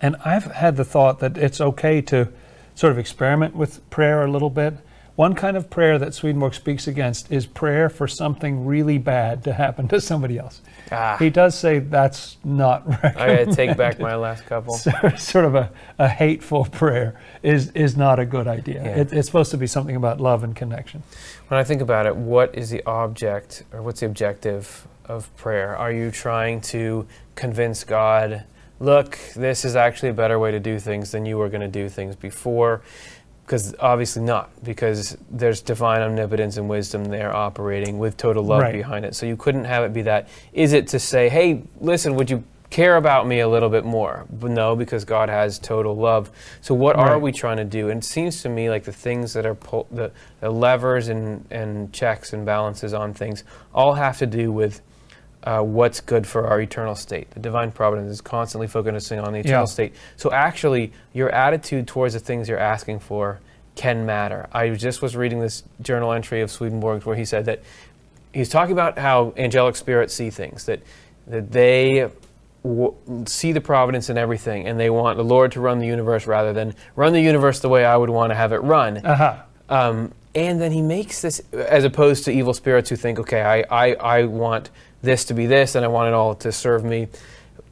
And I've had the thought that it's okay to sort of experiment with prayer a little bit. One kind of prayer that Swedenborg speaks against is prayer for something really bad to happen to somebody else. Ah. He does say that's not right. I gotta take back my last couple. sort of a, a hateful prayer is, is not a good idea. Yeah. It, it's supposed to be something about love and connection. When I think about it, what is the object or what's the objective of prayer? Are you trying to convince God, look, this is actually a better way to do things than you were going to do things before? Because obviously not, because there's divine omnipotence and wisdom there operating with total love Right. behind it. So you couldn't have it be that. Is it to say, hey, listen, would you care about me a little bit more? But no, because God has total love. So what are we trying to do? And it seems to me like the things that are pull, the, the levers and, and checks and balances on things all have to do with uh, what's good for our eternal state. The divine providence is constantly focusing on the eternal Yeah. state. So actually, your attitude towards the things you're asking for can matter. I just was reading this journal entry of Swedenborg's where he said that he's talking about how angelic spirits see things that that they w- see the providence in everything and they want the Lord to run the universe rather than run the universe the way I would want to have it run. Aha. Um, and then he makes this, as opposed to evil spirits who think, okay, I, I, I want this to be this and I want it all to serve me.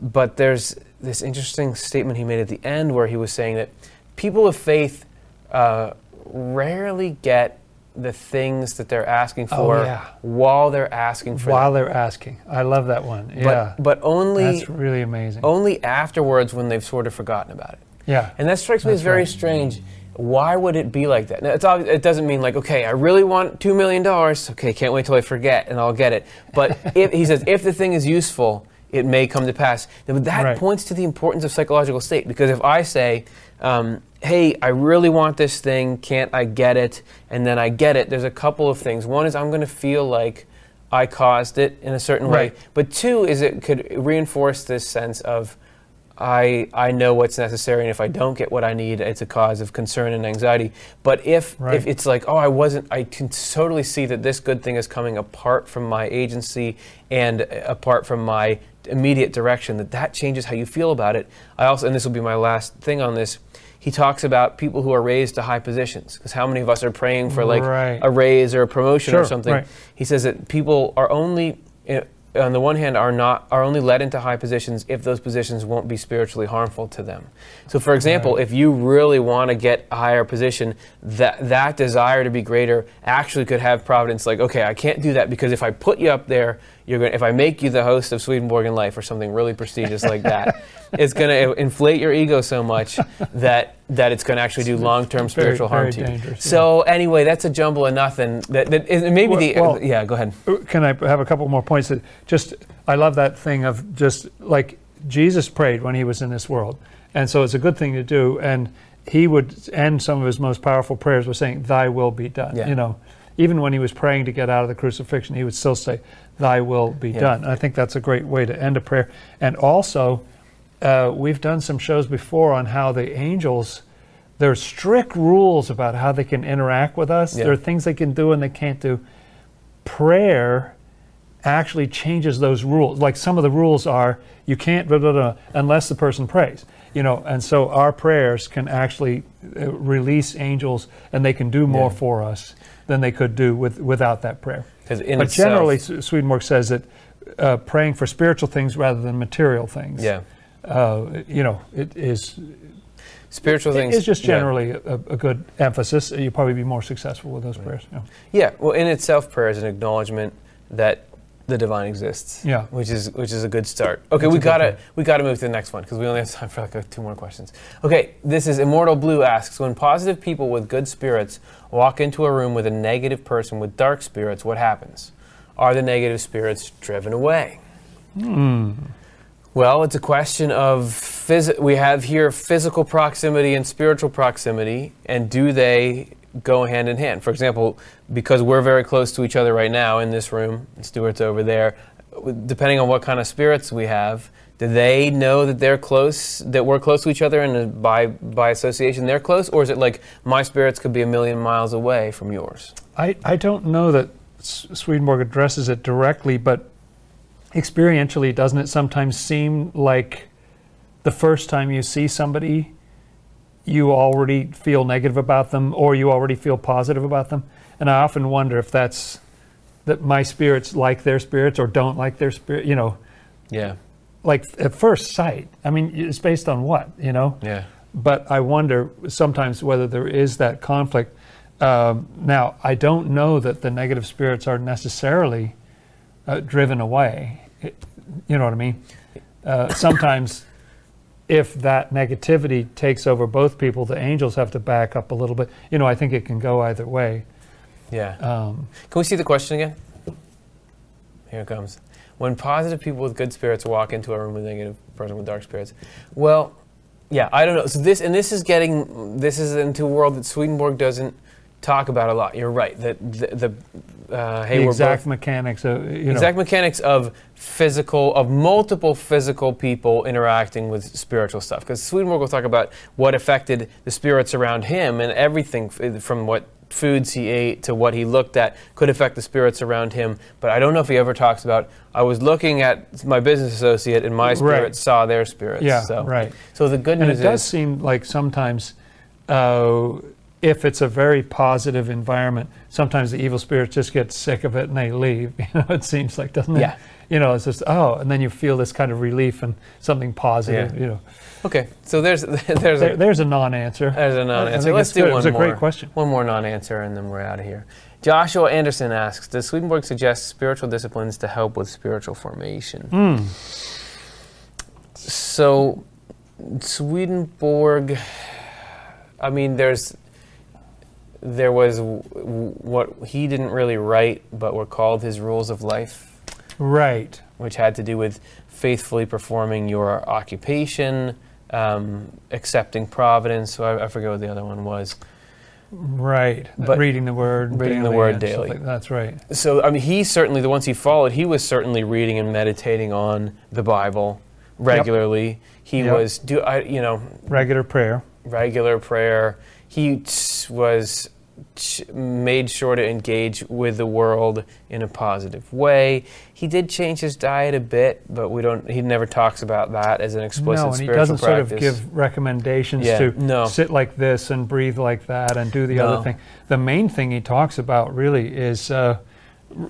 But there's this interesting statement he made at the end where he was saying that people of faith uh, rarely get the things that they're asking Oh, for yeah. while they're asking for While them. they're asking. I love that one. But, yeah. but only, That's really amazing. only afterwards when they've sort of forgotten about it. yeah. And that strikes me as very right. strange. Why would it be like that? Now, it's obvi- it doesn't mean like, okay, I really want $2 million. Okay, can't wait till I forget and I'll get it. But if, he says, if the thing is useful, it may come to pass. Now, that Right. points to the importance of psychological state because if I say, um, hey, I really want this thing, can't I get it? And then I get it, there's a couple of things. One is I'm going to feel like I caused it in a certain way. But two is it could reinforce this sense of I I know what's necessary, and if I don't get what I need, it's a cause of concern and anxiety. But if Right. if it's like, oh, I wasn't, I can totally see that this good thing is coming apart from my agency and uh, apart from my immediate direction. That that changes how you feel about it. I also, and this will be my last thing on this. He talks about people who are raised to high positions, because how many of us are praying for like Right. a raise or a promotion or something? right. He says that people are only, eh, on the one hand, are not are only led into high positions if those positions won't be spiritually harmful to them. So, for example, if you really want to get a higher position, that that desire to be greater actually could have providence. Like, okay, I can't do that because if I put you up there, you're going. If I make you the host of Swedenborg in Life or something really prestigious like that, it's going to inflate your ego so much that that it's going to actually do long term very- spiritual harm very to you. yeah. So anyway, that's a jumble of nothing. That, that maybe Well- the well- yeah. Go ahead. Uh, can I have a couple more points? That just I love that thing of just like Jesus prayed when he was in this world, and so it's a good thing to do. And he would end some of his most powerful prayers with saying, "Thy will be done." Yeah. You know, even when he was praying to get out of the crucifixion, he would still say, "Thy will be Yeah. done." And I think that's a great way to end a prayer. And also, uh, we've done some shows before on how the angels. There's strict rules about how they can interact with us. Yeah. There are things they can do and they can't do. Prayer actually changes those rules. Like some of the rules are you can't blah, blah, blah, unless the person prays. You know, and so our prayers can actually uh, release angels, and they can do more Yeah. for us than they could do with without that prayer. in but itself- generally, Swedenborg says that uh, praying for spiritual things rather than material things. Yeah. Uh, you know, it is Spiritual it things is just yeah. generally a, a good emphasis. You'll probably be more successful with those prayers. Yeah. Yeah. Well, in itself, prayer is an acknowledgement that the divine exists. Yeah. Which is which is a good start. Okay, That's we gotta point. we gotta move to the next one because we only have time for like two more questions. Okay, this is Immortal Blue asks: When positive people with good spirits walk into a room with a negative person with dark spirits, what happens? Are the negative spirits driven away? Hmm. Well, it's a question of phys- we have here physical proximity and spiritual proximity, and do they go hand in hand. For example, because we're very close to each other right now in this room, Stuart's over there, depending on what kind of spirits we have, do they know that they're close, that we're close to each other, and by by association they're close, or is it like my spirits could be a million miles away from yours? I, I don't know that S- Swedenborg addresses it directly, but experientially, doesn't it sometimes seem like the first time you see somebody, you already feel negative about them, or you already feel positive about them? And I often wonder if that's that my spirits like their spirits or don't like their spirit. You know, Yeah. Like at first sight. I mean, it's based on what you know. Yeah. but I wonder sometimes whether there is that conflict. Um, now, I don't know that the negative spirits are necessarily uh, driven away. It- you know what I mean? Uh, sometimes, if that negativity takes over both people, the angels have to back up a little bit. You know, I think it can go either way. Yeah. Um, Can we see the question again? Here it comes. When positive people with good spirits walk into a room with negative person with dark spirits, well, yeah, I don't know. So this and this is getting this is into a world that Swedenborg doesn't talk about a lot. You're right. That the, the uh, hey, the exact both, mechanics of you know. exact mechanics of physical of multiple physical people interacting with spiritual stuff because Swedenborg will talk about what affected the spirits around him and everything from what foods he ate to what he looked at could affect the spirits around him but I don't know if he ever talks about I was looking at my business associate and my spirit Right. saw their spirits Yeah, so right. so the good And news it does is seem like sometimes, uh, if it's a very positive environment, sometimes the evil spirits just get sick of it and they leave. You know, it seems like, doesn't it? Yeah. You know, it's just oh, and then you feel this kind of relief and something positive. Yeah. You know, okay so there's there's there, a, there's a non-answer. There's a non-answer. Let's do good. one It was a more. great question. One more non-answer, and then we're out of here. Joshua Anderson asks: Does Swedenborg suggest spiritual disciplines to help with spiritual formation? Hmm. So, Swedenborg. I mean, there's there was w- w- what he didn't really write, but were called his rules of life Right. which had to do with faithfully performing your occupation, um, accepting providence. So I, I forget what the other one was. Right. But reading the word. reading the word daily. like- that's right. So I mean, he certainly the ones he followed. He was certainly reading and meditating on the Bible regularly. He Yep. was do I you know Regular prayer. regular prayer. He was made sure to engage with the world in a positive way. He did change his diet a bit, but we don't. He never talks about that as an explicit no, and he doesn't practice. sort of give recommendations Yeah, to no. sit like this and breathe like that and do the No. other thing. The main thing he talks about really is uh,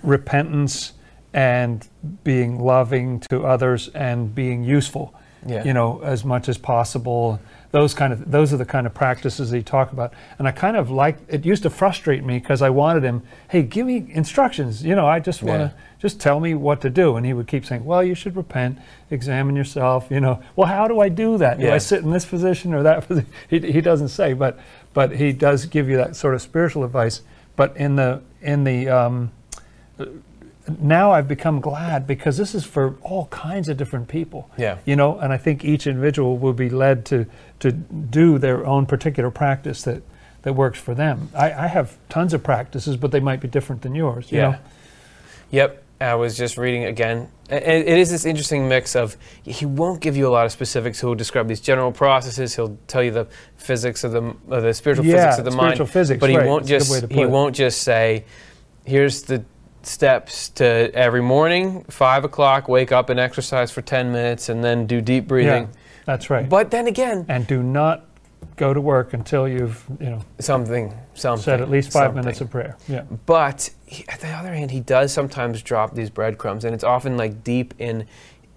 repentance and being loving to others and being useful. Yeah. You know, as much as possible. Those kind of those are the kind of practices he talk about. And I kind of like it used to frustrate me because I wanted him, hey, give me instructions. You know, I just want to Yeah. just tell me what to do. And he would keep saying, well, you should repent, examine yourself. You know, well, how do I do that? Do I sit in this position or that position? He, he doesn't say, but but he does give you that sort of spiritual advice. But in the in the um, now I've become glad because this is for all kinds of different people. Yeah. You know, and I think each individual will be led to to do their own particular practice that that works for them. I, I have tons of practices, but they might be different than yours. You Yeah. know? Yep. I was just reading again. It is this interesting mix of he won't give you a lot of specifics. He'll describe these general processes. He'll tell you the physics of the of the spiritual Yeah, physics of the mind. spiritual physics, but he right. won't That's just way to put he won't just say, "Here's the steps to every morning, five o'clock, wake up and exercise for ten minutes, and then do deep breathing." Yeah, that's right. But then again, and do not go to work until you've you know something something said at least five something. minutes of prayer. Yeah. But he, at the other hand, he does sometimes drop these breadcrumbs, and it's often like deep in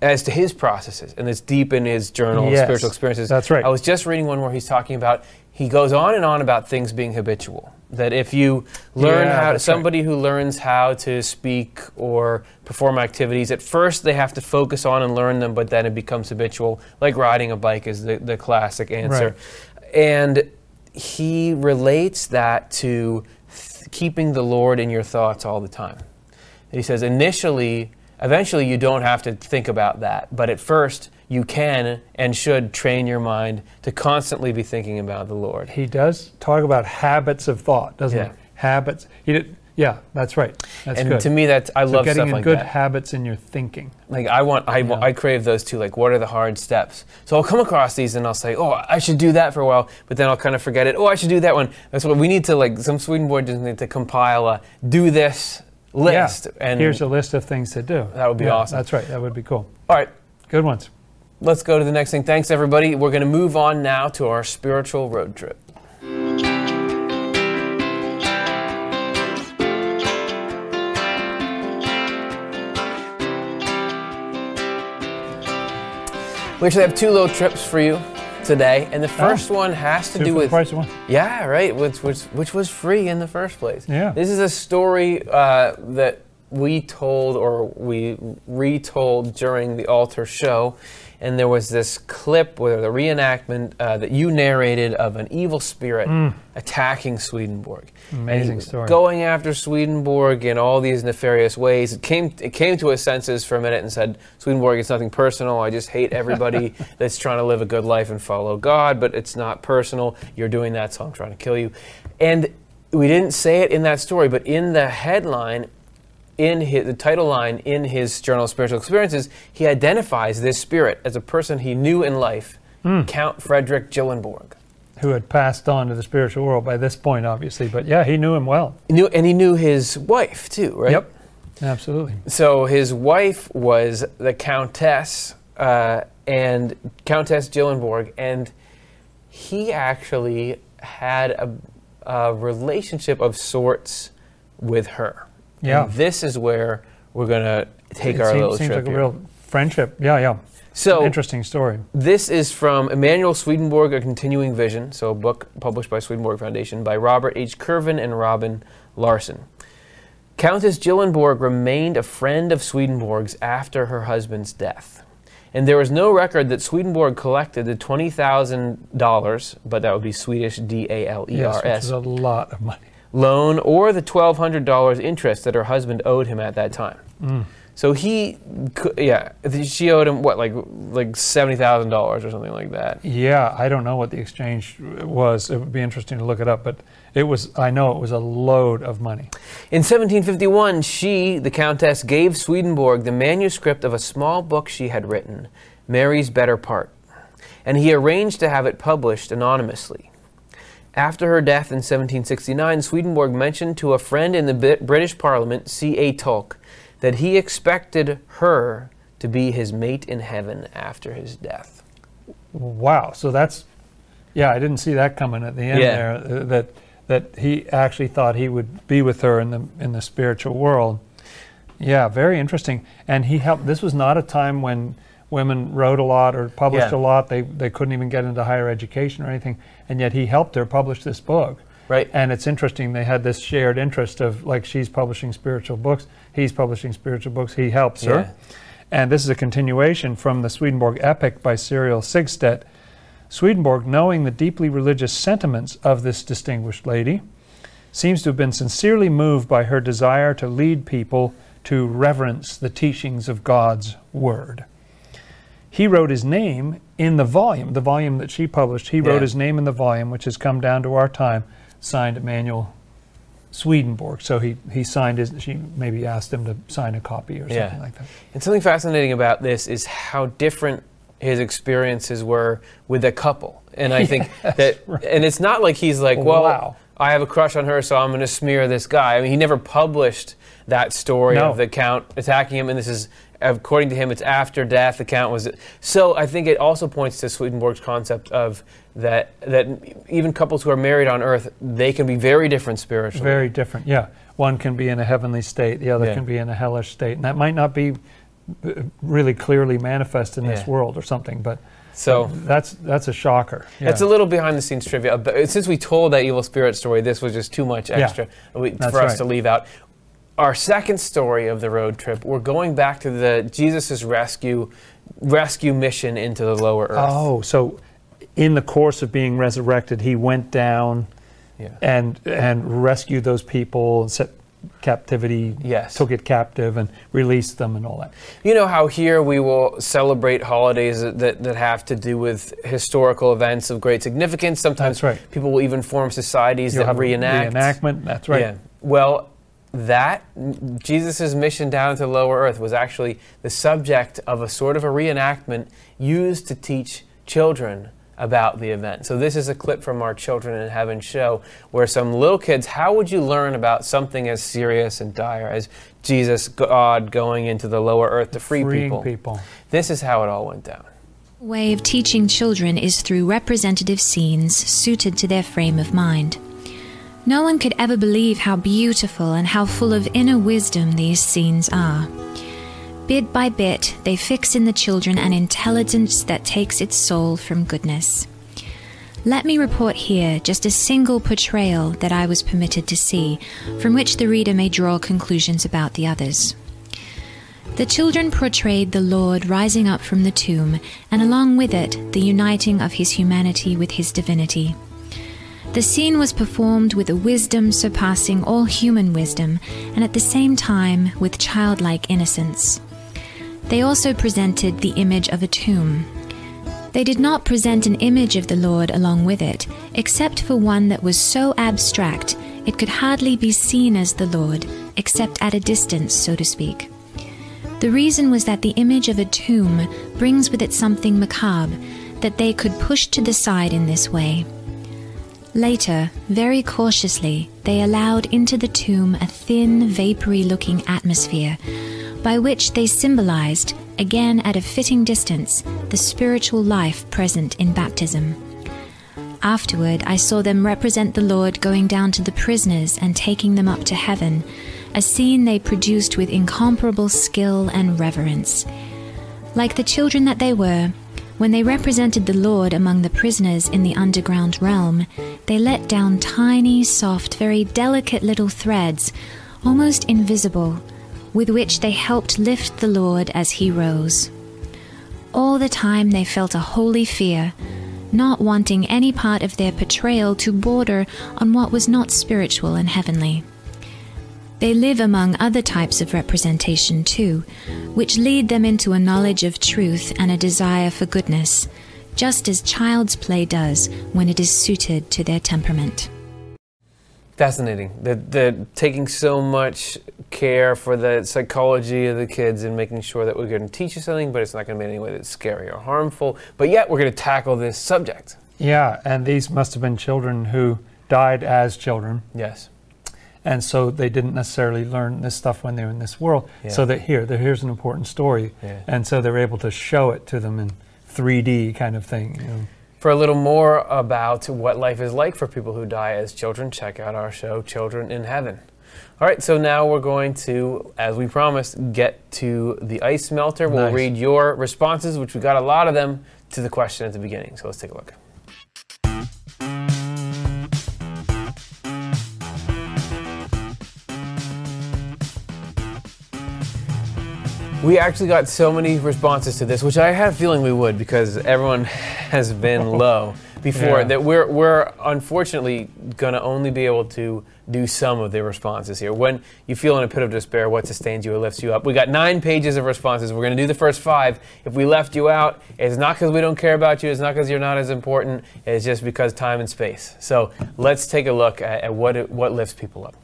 as to his processes, and it's deep in his journal of Yes, spiritual experiences. that's right. I was just reading one where he's talking about he goes on and on about things being habitual. That if you learn Yeah, how to, that's right. somebody who learns how to speak or perform activities, at first they have to focus on and learn them, but then it becomes habitual. Like riding a bike is the, the classic answer. And he relates that to th- keeping the Lord in your thoughts all the time. He says, initially, eventually you don't have to think about that. But at first, you can and should train your mind to constantly be thinking about the Lord. He does talk about habits of thought, doesn't Yeah. he? Habits. He did. Yeah, that's right. That's and good. to me, that's I so love getting stuff in like good that. habits in your thinking. Like I want, I, Yeah. I crave those too. Like, what are the hard steps? So I'll come across these and I'll say, oh, I should do that for a while, but then I'll kind of forget it. Oh, I should do that one. That's what we need to like. Some Swedenborg just need to compile a do this list. Yeah. And Here's a list of things to do. That would be Yeah, awesome. That's right. That would be cool. all right. Good ones. Let's go to the next thing. Thanks, everybody. We're going to move on now to our spiritual road trip. We actually have two little trips for you today, and the first one has to Two do for the with price of one. yeah, right. Which, which which was free in the first place. Yeah. This is a story uh, that we told or we retold during the altar show, and there was this clip where the reenactment uh, that you narrated of an evil spirit attacking Swedenborg. Mm. Amazing story. Going after Swedenborg in all these nefarious ways. It came it came to his senses for a minute and said, Swedenborg, it's nothing personal. I just hate everybody that's trying to live a good life and follow God, but it's not personal. You're doing that, so I'm trying to kill you. And we didn't say it in that story, but in the headline, in his, the title line in his journal of spiritual experiences, he identifies this spirit as a person he knew in life, Hmm. Count Frederick Gyllenborg. Who had passed on to the spiritual world by this point, obviously. But yeah, he knew him well. He knew, and he knew his wife too, right? Yep. Absolutely. So his wife was the Countess uh, and Countess Gyllenborg, and he actually had a, a relationship of sorts with her. Yeah. And this is where we're gonna take it our seems, little seems trip like a real friendship. Yeah, yeah. so Interesting story. this is from Emanuel Swedenborg, A Continuing Vision, so a book published by Swedenborg Foundation by Robert H. Kirven and Robin Larsen. Countess Gyllenborg remained a friend of Swedenborg's after her husband's death. And there was no record that Swedenborg collected the $20,000, but that would be Swedish D A L E Yes, R which is a lot of money. Loan or the $1,200 interest that her husband owed him at that time. Mm. So he, yeah, she owed him what, like like seventy thousand dollars or something like that. Yeah, I don't know what the exchange was. It would be interesting to look it up, but it was. I know it was a load of money. In 1751, she, the Countess, gave Swedenborg the manuscript of a small book she had written, Mary's Better Part, and he arranged to have it published anonymously. After her death in 1769, Swedenborg mentioned to a friend in the British Parliament, C.A. Tulk, that he expected her to be his mate in heaven after his death. Wow. So that's. Yeah, I didn't see that coming at the end Yeah. there. uh, That that he actually thought he would be with her in the in the spiritual world. Yeah, very interesting. And he helped. This was not a time when women wrote a lot or published Yeah. a lot. They they couldn't even get into higher education or anything, and yet he helped her publish this book. Right. And it's interesting they had this shared interest of like she's publishing spiritual books, he's publishing spiritual books, he helps Yeah. her. And this is a continuation from the Swedenborg epic by Cyriel Sigstedt. Swedenborg, knowing the deeply religious sentiments of this distinguished lady, seems to have been sincerely moved by her desire to lead people to reverence the teachings of God's Word. He wrote his name in the volume, the volume that she published. He wrote Yeah. his name in the volume, which has come down to our time, signed Emanuel Swedenborg. So he, he signed his, she maybe asked him to sign a copy or something Yeah. like that. And something fascinating about this is how different his experiences were with a couple. And I think that, and it's not like he's like, well, Wow. I have a crush on her, so I'm going to smear this guy. I mean, he never published that story No. of the count attacking him, and this is, according to him, it's after death. The count was. So I think it also points to Swedenborg's concept of that that even couples who are married on earth, they can be very different spiritually. Very different, yeah. One can be in a heavenly state, the other Yeah. can be in a hellish state. And that might not be uh, really clearly manifest in this Yeah. world or something, but So that's that's a shocker. Yeah. It's a little behind the scenes trivia. But since we told that evil spirit story, this was just too much extra we, for us right. to leave out. Our second story of the road trip, we're going back to the Jesus' rescue rescue mission into the lower earth. Oh, so in the course of being resurrected, he went down Yeah. and and rescued those people and set captivity, Yes. took it captive and released them and all that. You know how here we will celebrate holidays that, that, that have to do with historical events of great significance. Sometimes right. people will even form societies You'll that have reenact. reenactment. That's right. Yeah. Well, that Jesus' mission down to the lower earth was actually the subject of a sort of a reenactment used to teach children about the event. So this is a clip from our Children in Heaven show where some little kids, how would you learn about something as serious and dire as Jesus, God, going into the lower earth to free Freeing people? people. This is how it all went down. way of teaching children is through representative scenes suited to their frame of mind. No one could ever believe how beautiful and how full of inner wisdom these scenes are. Bit by bit, they fix in the children an intelligence that takes its soul from goodness. Let me report here just a single portrayal that I was permitted to see, from which the reader may draw conclusions about the others. The children portrayed the Lord rising up from the tomb, and along with it, the uniting of his humanity with his divinity. The scene was performed with a wisdom surpassing all human wisdom, and at the same time with childlike innocence. They also presented the image of a tomb. They did not present an image of the Lord along with it, except for one that was so abstract it could hardly be seen as the Lord, except at a distance, so to speak. The reason was that the image of a tomb brings with it something macabre that they could push to the side in this way. Later, very cautiously, they allowed into the tomb a thin, vapory looking atmosphere, by which they symbolized, again at a fitting distance, the spiritual life present in baptism. Afterward, I saw them represent the Lord going down to the prisoners and taking them up to heaven, a scene they produced with incomparable skill and reverence. Like the children that they were, when they represented the Lord among the prisoners in the underground realm, they let down tiny, soft, very delicate little threads, almost invisible, with which they helped lift the Lord as he rose. All the time they felt a holy fear, not wanting any part of their portrayal to border on what was not spiritual and heavenly. They live among other types of representation too, which lead them into a knowledge of truth and a desire for goodness, just as child's play does when it is suited to their temperament. Fascinating. That they're taking so much care for the psychology of the kids and making sure that we're going to teach you something, but it's not going to be in any way that's scary or harmful. But yet we're going to tackle this subject. Yeah, and these must have been children who died as children, Yes. And so they didn't necessarily learn this stuff when they were in this world. Yeah. So that here, there, here's an important story, Yeah. and so they're able to show it to them in 3D kind of thing. You know. For a little more about what life is like for people who die as children, check out our show, Children in Heaven. All right, so now we're going to, as we promised, get to the ice melter. We'll Nice. read your responses, which we got a lot of them, to the question at the beginning. So let's take a look. We actually got so many responses to this, which I had a feeling we would because everyone has been low before. Yeah. That we're we're unfortunately going to only be able to do some of the responses here. When you feel in a pit of despair, what sustains you or lifts you up? We got nine pages of responses. We're going to do the first five. If we left you out, it's not because we don't care about you. It's not because you're not as important. It's just because time and space. So let's take a look at, at what it, what lifts people up.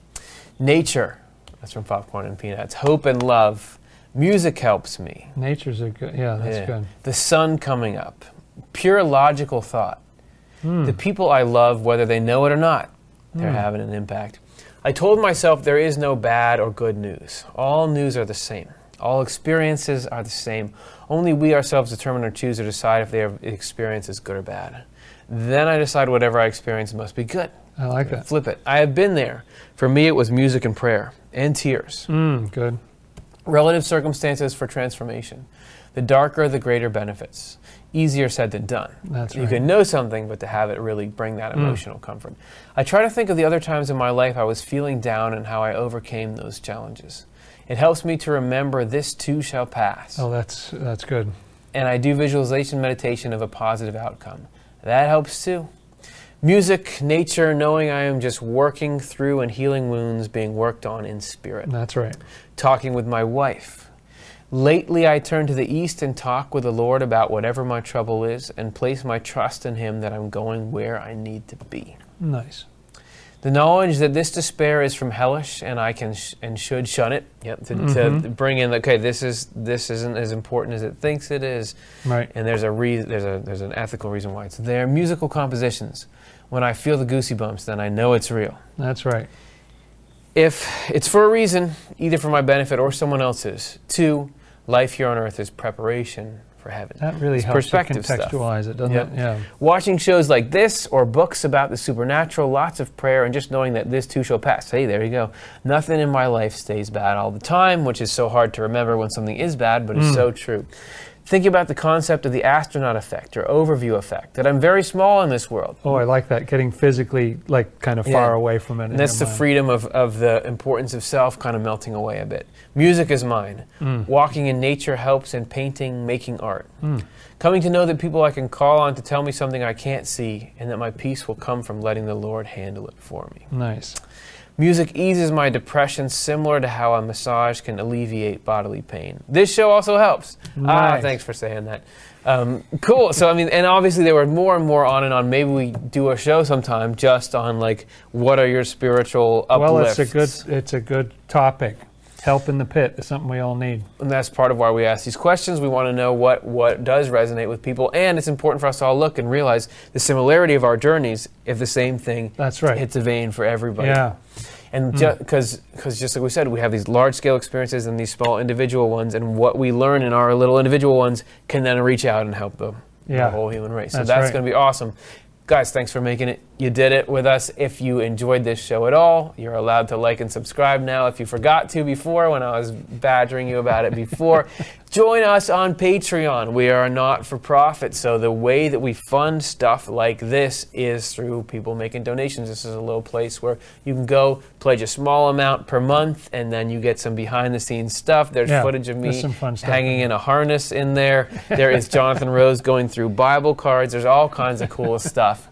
Nature. That's from Popcorn and Peanuts. Hope and love. Music helps me. Nature's a good, yeah, that's Yeah. good. The sun coming up. Pure logical thought. Hmm. The people I love, whether they know it or not, they're having an impact. I told myself there is no bad or good news. All news are the same. All experiences are the same. Only we ourselves determine or choose or decide if their experience is good or bad. Then I decide whatever I experience must be good. I like that. Flip it. I have been there. For me, it was music and prayer and tears. Mm, good. Relative circumstances for transformation. The darker, the greater benefits. Easier said than done. That's you right. can know something, but to have it really bring that Mm. emotional comfort. I try to think of the other times in my life I was feeling down and how I overcame those challenges. It helps me to remember this too shall pass. Oh, that's that's good. And I do visualization meditation of a positive outcome. That helps too. Music, nature, knowing I am just working through and healing wounds being worked on in spirit. That's right. Talking with my wife. Lately, I turn to the east and talk with the Lord about whatever my trouble is and place my trust in Him that I'm going where I need to be. Nice. The knowledge that this despair is from hellish and I can sh- and should shun it. Yep, to, Mm-hmm. to bring in okay, this is this isn't as important as it thinks it is, Right. and there's a reason there's a there's an ethical reason why it's there. Musical compositions. When I feel the goosey bumps, then I know it's real. That's right. If it's for a reason, either for my benefit or someone else's. Two, life here on earth is preparation for heaven. That really It's helps you perspective stuff. contextualize it, doesn't Yep. it? Yeah. Watching shows like this or books about the supernatural, lots of prayer, and just knowing that this too shall pass. Hey, there you go. Nothing in my life stays bad all the time, which is so hard to remember when something is bad, but it's Mm. so true. Think about the concept of the astronaut effect or overview effect, that I'm very small in this world. Oh, I like that. Getting physically, like, kind of Yeah. far away from it. And that's the mind. freedom of, of the importance of self kind of melting away a bit. Music is mine. Mm. Walking in nature helps in painting, making art. Mm. Coming to know that people I can call on to tell me something I can't see, and that my peace will come from letting the Lord handle it for me. Nice. Music eases my depression, similar to how a massage can alleviate bodily pain. This show also helps. Ah, thanks for saying that. Um, cool. So, I mean, and obviously there were more and more on and on. Maybe we do a show sometime just on like what are your spiritual uplifts. Well, it's a good, it's a good topic. Help in the pit is something we all need. and that's part of why we ask these questions. We want to know what what does resonate with people, and it's important for us to all look and realize the similarity of our journeys. If the same thing That's right. hits a vein for everybody. Yeah. And hmm. because because just like we said, we have these large scale experiences and these small individual ones, and what we learn in our little individual ones can then reach out and help the, the whole human race. So That's that's right. going to be awesome. Guys, thanks for making it. You did it with us. If you enjoyed this show at all, you're allowed to like and subscribe now. If you forgot to before, when I was badgering you about it before, join us on Patreon. We are not for profit, so the way that we fund stuff like this is through people making donations. This is a little place where you can go pledge a small amount per month, and then you get some behind the scenes stuff. There's Yeah, footage of me hanging in in a harness in there. There is Jonathan Rose going through Bible cards. There's all kinds of cool stuff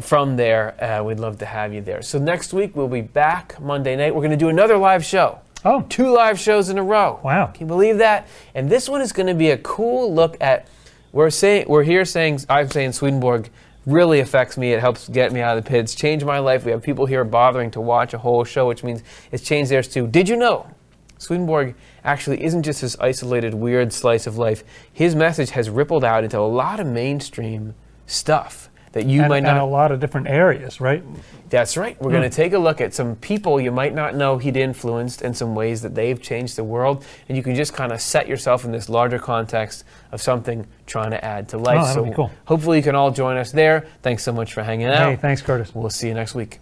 from there. Uh, we'd love to have you there. So next week we'll be back Monday night. We're going to do another live show. Oh, Two live shows in a row. Wow. Can you believe that? And this one is going to be a cool look at. We're saying we're here saying I'm saying Swedenborg really affects me. It helps get me out of the pits, change my life. We have people here bothering to watch a whole show, which means it's changed theirs too. Did you know? Swedenborg actually isn't just this isolated, weird slice of life. His message has rippled out into a lot of mainstream stuff that you and, might and not a lot of different areas, right? that's right. We're hmm. going to take a look at some people you might not know he'd influenced and some ways that they've changed the world. And you can just kind of set yourself in this larger context of something trying to add to life. Oh, that'll so be cool. hopefully you can all join us there. Thanks so much for hanging out. Hey, thanks, Curtis. We'll see you next week.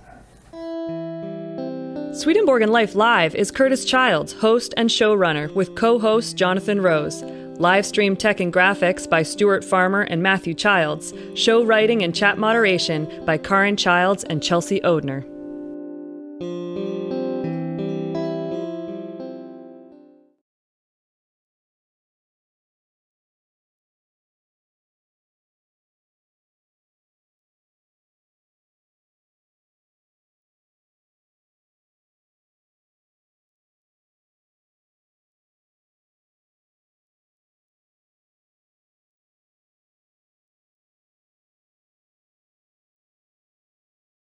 Swedenborg and Life Live is Curtis Childs, host and showrunner, with co host Jonathan Rose. Live stream tech and graphics by Stuart Farmer and Matthew Childs. Show writing and chat moderation by Karin Childs and Chelsea Odhner.